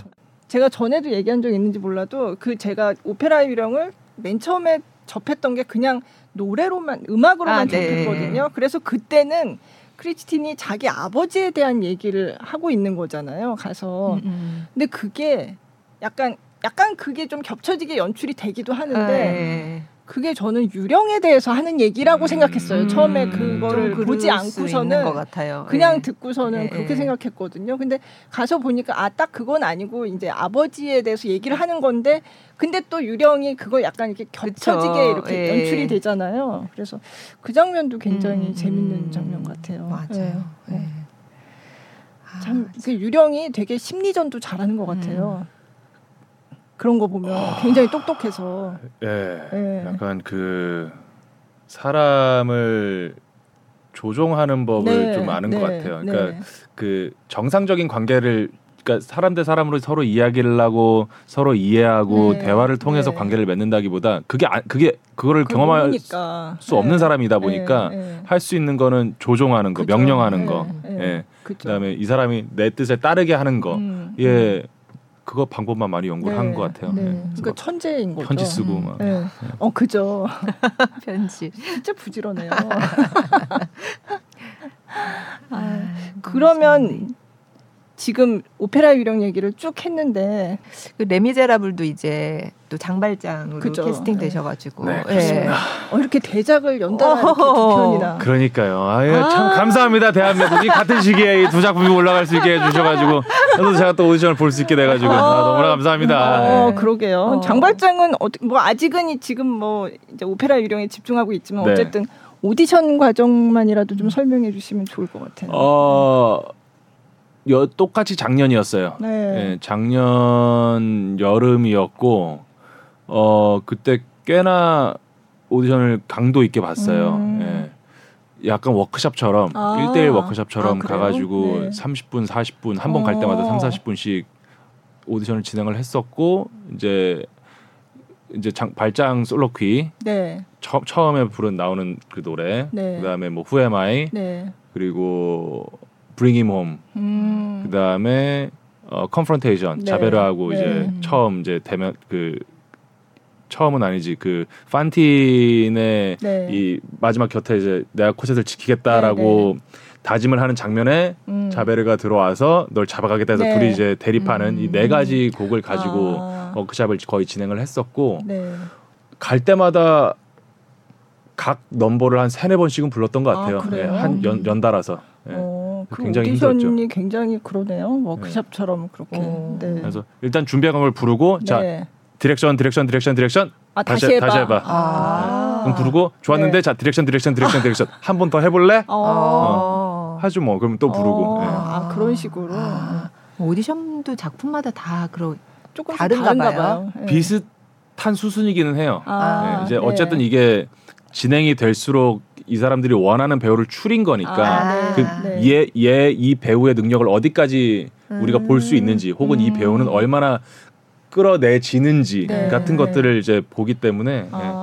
제가 전에도 얘기한 적 있는지 몰라도 그 제가 오페라 유령을 맨 처음에 접했던 게 그냥 노래로만 음악으로만 아, 네. 접했거든요. 그래서 그때는 크리스틴이 자기 아버지에 대한 얘기를 하고 있는 거잖아요. 가서. 음, 음. 근데 그게 약간 약간 그게 좀 겹쳐지게 연출이 되기도 하는데 아, 네. 그게 저는 유령에 대해서 하는 얘기라고 음, 생각했어요. 처음에 그거를 보지 않고서는 그냥 네. 듣고서는 네. 그렇게 생각했거든요. 근데 가서 보니까 아 딱 그건 아니고 이제 아버지에 대해서 얘기를 하는 건데 근데 또 유령이 그거 약간 이렇게 겹쳐지게 그쵸. 이렇게 예. 연출이 되잖아요. 그래서 그 장면도 굉장히 음, 재밌는 음. 장면 같아요. 맞아요. 네. 네. 참그 유령이 되게 심리전도 잘하는 것 같아요. 음. 그런 거 보면 굉장히 똑똑해서. 예. 예. 약간 그 사람을 조종하는 법을 네, 좀 아는 네, 것 같아요. 그러니까 네. 그 정상적인 관계를 그러니까 사람 대 사람으로 서로 이야기를 하고 서로 이해하고 네, 대화를 통해서 네. 관계를 맺는다기보다 그게 아, 그게 그거를 경험할 모르니까. 수 없는 네. 사람이다 보니까 할 수 있는 거는 조종하는 거, 그쵸. 명령하는 거, 예. 그다음에 이 사람이 내 뜻에 따르게 하는 거, 음, 예. 음. 그거 방법만 많이 연구를 네. 한것 같아요. 네. 네. 그러니까 천재인 거죠. 편지 쓰고 음. 막. 네. 네. 어 그죠. [laughs] 편지. 진짜 부지런해요. [laughs] 아, 그러면 지금 오페라 유령 얘기를 쭉 했는데 그 레미제라블도 이제 또 장발장으로 그죠. 캐스팅 네. 되셔가지고 네, 네. 어, 이렇게 대작을 연달아 이렇게 두 편이나 그러니까요. 아유, 아~ 참 감사합니다 대한민국이 같은 시기에 이두 작품이 올라갈 수 있게 해주셔가지고 저도 제가 또 오디션을 볼 수 있게 돼가지고 아, 너무나 감사합니다. 어, 네. 그러게요. 어. 장발장은 어, 뭐 아직은 지금 뭐 이제 오페라 유령에 집중하고 있지만 네. 어쨌든 오디션 과정만이라도 좀 설명해 주시면 좋을 것 같아요. 어. 여, 똑같이 작년이었어요. 네. 예, 작년 여름이었고 어 그때 꽤나 오디션을 강도 있게 봤어요. 음. 예. 약간 워크샵처럼 아. 1대1 워크샵처럼 아, 가가지고 네. 30분, 40분 한 번 갈 때마다 3, 40분씩 오디션을 진행을 했었고 이제 이제 장, 발장 Soliloquy 네. 처, 처음에 부른 나오는 그 노래 네. 그다음에 뭐 Who Am I 네. 그리고 Bring Him Home. 음. 그다음에 어 Confrontation 네. 자베르하고 네. 이제 처음 이제 대면 그 처음은 아니지 그 판틴의 네. 이 마지막 곁에 이제 내가 코셋을 지키겠다라고 네, 네. 다짐을 하는 장면에 음. 자베르가 들어와서 널 잡아가겠다 해서 네. 둘이 이제 대립하는 음. 이네 가지 곡을 가지고 아. 워크샵을 거의 진행을 했었고 갈 때마다 각 넘버를 한 세네 번씩은 불렀던 것 아, 같아요. 아, 네, 한 연, 연달아서. 네. 어, 그 굉장히 오디션이 힘들었죠. 굉장히 그러네요. 워크샵처럼 그렇게. 어. 네. 그래서 일단 준비한 걸 부르고 자 네. direction direction direction direction 아, 다시, 다시 해봐. 다시 해봐. 아. 네. 그럼 부르고 좋았는데 네. 자 direction direction direction direction 한 번 더 해볼래? 어. 어. 하죠 뭐 그럼 또 부르고. 어. 네. 아 그런 식으로. 아. 오디션도 작품마다 다 그런 조금 다른가, 다른가 봐요. 봐요. 네. 비슷한 수순이기는 해요. 아. 네. 이제 어쨌든 이게 진행이 될수록 이 사람들이 원하는 배우를 추린 거니까 아, 네. 그얘얘이 네. 배우의 능력을 어디까지 음. 우리가 볼 수 있는지 혹은 음. 이 배우는 얼마나 끌어내지는지 네. 같은 것들을 이제 보기 때문에 아.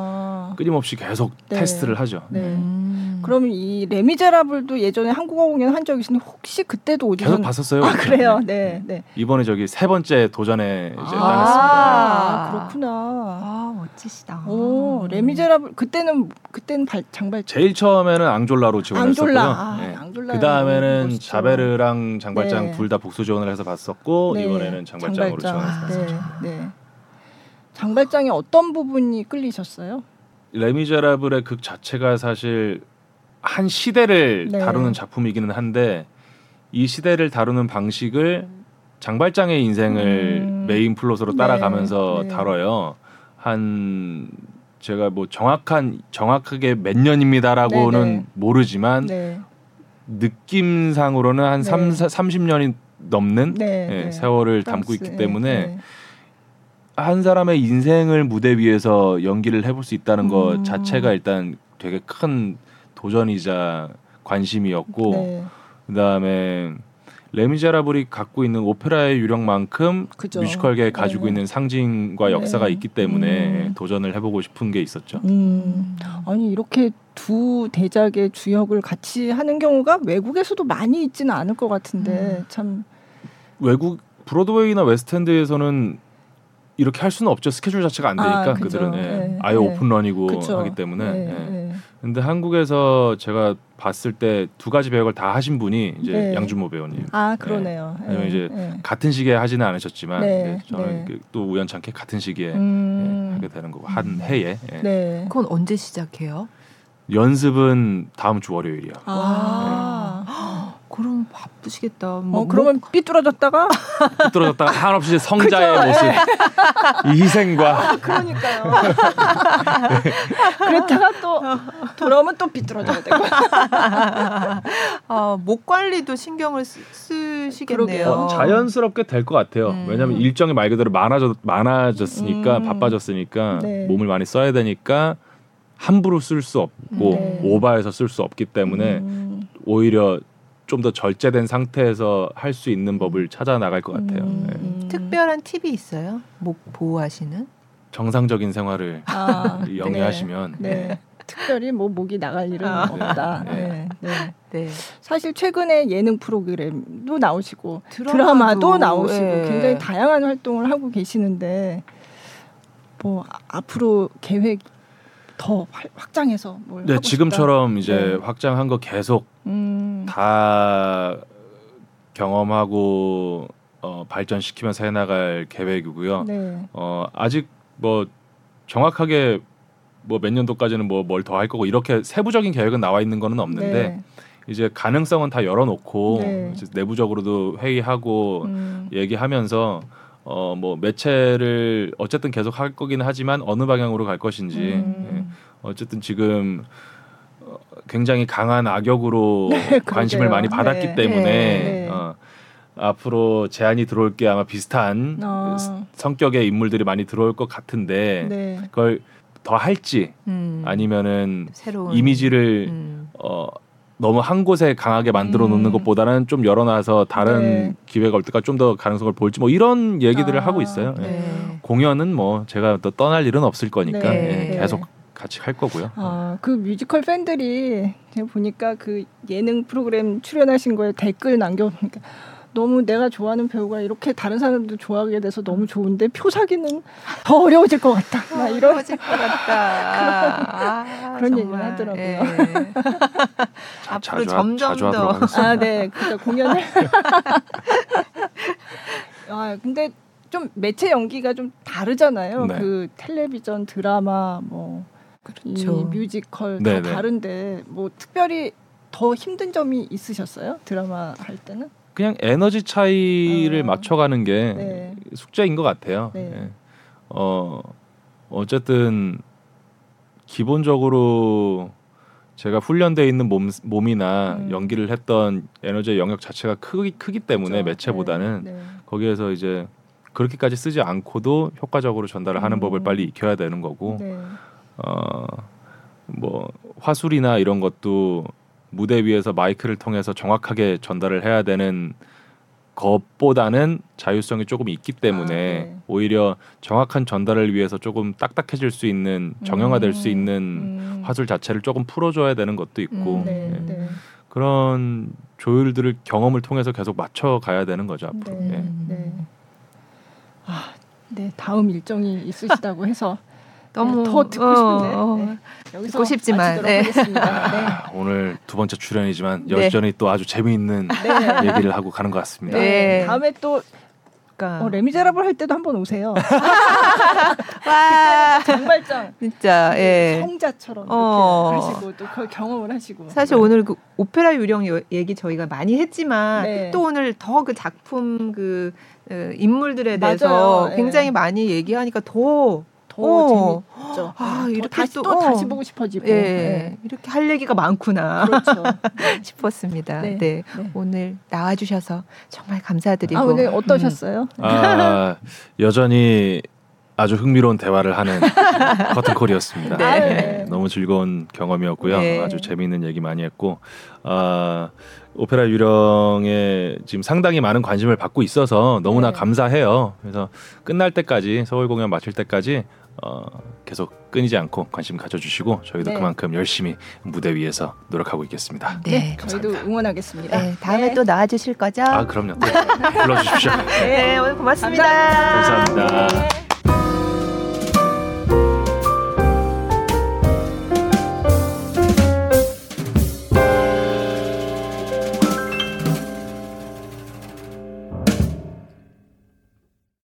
네. 끊임없이 계속 네. 테스트를 하죠. 네. 음. 그럼 이 레미제라블도 예전에 한국어 공연 한적 있는데 혹시 그때도 오디션 계속 봤었어요. 아 그래요. 네, 네. 이번에 저기 세 번째 도전에 이제 아, 나갔습니다. 아, 그렇구나. 아 멋지시다. 오 레미제라블 그때는 그때는 발, 장발 제일 처음에는 앙졸라로 지원했었고요. 앙졸라. 아, 네. 앙졸라. 그 다음에는 자베르랑 장발장 네. 둘다 복수 지원을 해서 봤었고 네. 이번에는 장발장으로 장발장. 지원해서 봤었죠. 네. 네. 장발장의 어떤 부분이 끌리셨어요? 레미제라블의 극 자체가 사실 한 시대를 네. 다루는 작품이기는 한데 이 시대를 다루는 방식을 장발장의 인생을 음. main plot으로 따라가면서 네. 네. 다뤄요. 한 제가 뭐 정확한 정확하게 몇 년입니다라고는 네네. 네. 모르지만 네. 느낌상으로는 한 네. 3, 30년이 넘는 네, 예, 세월을 담고 있기 때문에 한 사람의 인생을 무대 위에서 연기를 해볼 수 있다는 음. 것 자체가 일단 되게 큰 도전이자 관심이었고 네. 그다음에 레미제라블이 갖고 있는 오페라의 유령만큼 그죠. 뮤지컬계에 가지고 네. 있는 상징과 역사가 네. 있기 때문에 음. 도전을 해보고 싶은 게 있었죠. 음. 아니 이렇게 두 대작의 주역을 같이 하는 경우가 외국에서도 많이 있지는 않을 것 같은데 음. 참 외국 브로드웨이나 웨스트엔드에서는 이렇게 할 수는 없죠. 스케줄 자체가 안 되니까 아, 그들은 예. 네. 아예 네. open run이고 그쵸. 하기 때문에. 네. 예. 근데 한국에서 제가 봤을 때 두 가지 배역을 다 하신 분이 이제 네. 양준모 배우님. 아 그러네요. 네. 왜냐면 이제 네. 같은 시기에 하지는 않으셨지만 네. 저는 그또 우연찮게 같은 시기에 음... 예, 하게 되는 거고 한 해에. 예. 네. 그건 언제 시작해요? 연습은 다음 주 월요일이야. 아. 그럼 바쁘시겠다. 어, 뭐, 어, 그러면 뭐... 삐뚤어졌다가 삐뚤어졌다가 한없이 [laughs] 성자의 모습, 이 희생과. 아, 그러니까요. [laughs] 그랬다가 또 돌아오면 또 삐뚤어져야 되고. 아, 목 관리도 신경을 쓰, 시겠네요 어, 자연스럽게 될 것 같아요. 음. 왜냐하면 일정이 말 그대로 많아졌 많아졌으니까 음. 바빠졌으니까 네. 몸을 많이 써야 되니까. 함부로 쓸 수 없고 네. 오바해서 쓸 수 없기 때문에 음. 오히려 좀 더 절제된 상태에서 할 수 있는 법을 찾아 나갈 것 같아요. 음, 네. 음. 특별한 팁이 있어요? 목 보호하시는? 정상적인 생활을 아, [laughs] 영위하시면 네. 네. 특별히 뭐 목이 나갈 일은 아. 없다. 네. 네. 네. 사실 최근에 예능 프로그램도 나오시고 드라마도, 드라마도 나오시고 네. 굉장히 다양한 활동을 하고 계시는데 뭐 앞으로 계획 더 확장해서 뭘 네, 지금처럼 이제 네. 확장한 거 계속 음. 다 경험하고 어, 발전시키면서 해나갈 계획이고요. 네. 어, 아직 뭐 정확하게 뭐 몇 년도까지는 뭐 뭘 더 할 거고 이렇게 세부적인 계획은 나와 있는 거는 없는데 네. 이제 가능성은 다 열어놓고 네. 내부적으로도 회의하고 음. 얘기하면서 어 뭐 매체를 어쨌든 계속 할 거기는 하지만 어느 방향으로 갈 것인지 음. 예. 어쨌든 지금 어, 굉장히 강한 악역으로 [laughs] 네, 관심을 많이 받았기 네. 때문에 네. 어, 앞으로 제안이 들어올 게 아마 비슷한 어. 성격의 인물들이 많이 들어올 것 같은데 네. 그걸 더 할지 음. 아니면은 새로운. 이미지를 음. 어 너무 한 곳에 강하게 만들어 놓는 음. 것보다는 좀 열어놔서 다른 네. 기회가 올 때까지 좀 더 가능성을 볼지 뭐 이런 얘기들을 아, 하고 있어요. 예. 네. 공연은 뭐 제가 또 떠날 일은 없을 거니까 네. 예, 계속 같이 할 거고요. 아, 그 뮤지컬 팬들이 제가 보니까 그 예능 프로그램 출연하신 거에 댓글 남겨보니까 너무 내가 좋아하는 배우가 이렇게 다른 사람도 좋아하게 돼서 너무 좋은데 표 사기는 더 어려워질 것 같다. 막 이런 어려워질 것 같다. 그런, 아, 그런 얘기를 하더라고요. 예. 앞으로 점점 더. 아, 네. 그러니까 공연을. [laughs] 아, 근데 좀 매체 연기가 좀 다르잖아요. 네. 그 텔레비전, 드라마, 뭐 그렇죠. 뮤지컬 다. 다른데 뭐 특별히 더 힘든 점이 있으셨어요? 드라마 할 때는? 그냥 에너지 차이를 어. 맞춰가는 게 네. 숙제인 것 같아요. 네. 예. 어 어쨌든 기본적으로 제가 훈련돼 있는 몸, 몸이나 음. 연기를 했던 에너지의 영역 자체가 크기 크기 때문에 그렇죠. 매체보다는 네. 네. 거기에서 이제 그렇게까지 쓰지 않고도 효과적으로 전달을 하는 음. 법을 빨리 익혀야 되는 거고 네. 어뭐 화술이나 이런 것도 무대 위에서 마이크를 통해서 정확하게 전달을 해야 되는 것보다는 자율성이 조금 있기 때문에 아, 네. 오히려 정확한 전달을 위해서 조금 딱딱해질 수 있는 정형화될 음, 수 있는 음. 화술 자체를 조금 풀어줘야 되는 것도 있고 음, 네, 네. 네. 그런 조율들을 경험을 통해서 계속 맞춰 가야 되는 거죠 앞으로. 네, 예. 네. 아, 네 다음 일정이 있으시다고 해서 너무 더 듣고 어, 싶은데 어, 네. 여기서 듣고 싶지만 네. 네. [laughs] 오늘 두 번째 출연이지만 네. 여전히 또 아주 재미있는 네. 얘기를 하고 가는 것 같습니다. 네. 다음에 또 그러니까. 어, 레미제라블 할 때도 한번 오세요. [laughs] 와 장발장 진짜 예. 성자처럼 어. 하시고 또 그걸 경험을 하시고. 사실 네. 오늘 그 오페라 유령 얘기 저희가 많이 했지만 네. 또 오늘 더 그 작품 그 어, 인물들에 대해서 맞아요. 굉장히 네. 많이 얘기하니까 더 더 어. 재밌죠. 아, 네, 이렇게 다시 또, 또 어. 다시 보고 싶어지고. 예, 네. 이렇게 할 얘기가 많구나. 그렇죠. [laughs] 싶었습니다. 네. 네. 네. 오늘 나와 주셔서 정말 감사드리고. 아, 오늘 어떠셨어요? 음. 아, 여전히 아주 흥미로운 대화를 하는 [laughs] 커튼콜이었습니다. 네. 네. 너무 즐거운 경험이었고요. 네. 아주 재미있는 얘기 많이 했고 아, 오페라 유령에 지금 상당히 많은 관심을 받고 있어서 너무나 네. 감사해요. 그래서 끝날 때까지 서울 공연 마칠 때까지 어, 계속 끊이지 않고 관심 가져주시고 저희도 네. 그만큼 열심히 무대 위에서 노력하고 있겠습니다. 네, 네 저희도 응원하겠습니다. 네, 다음에 네. 또 나와주실 거죠? 아 그럼요. 또 불러주십시오. [laughs] 네, 오늘 고맙습니다. 감사합니다. 감사합니다.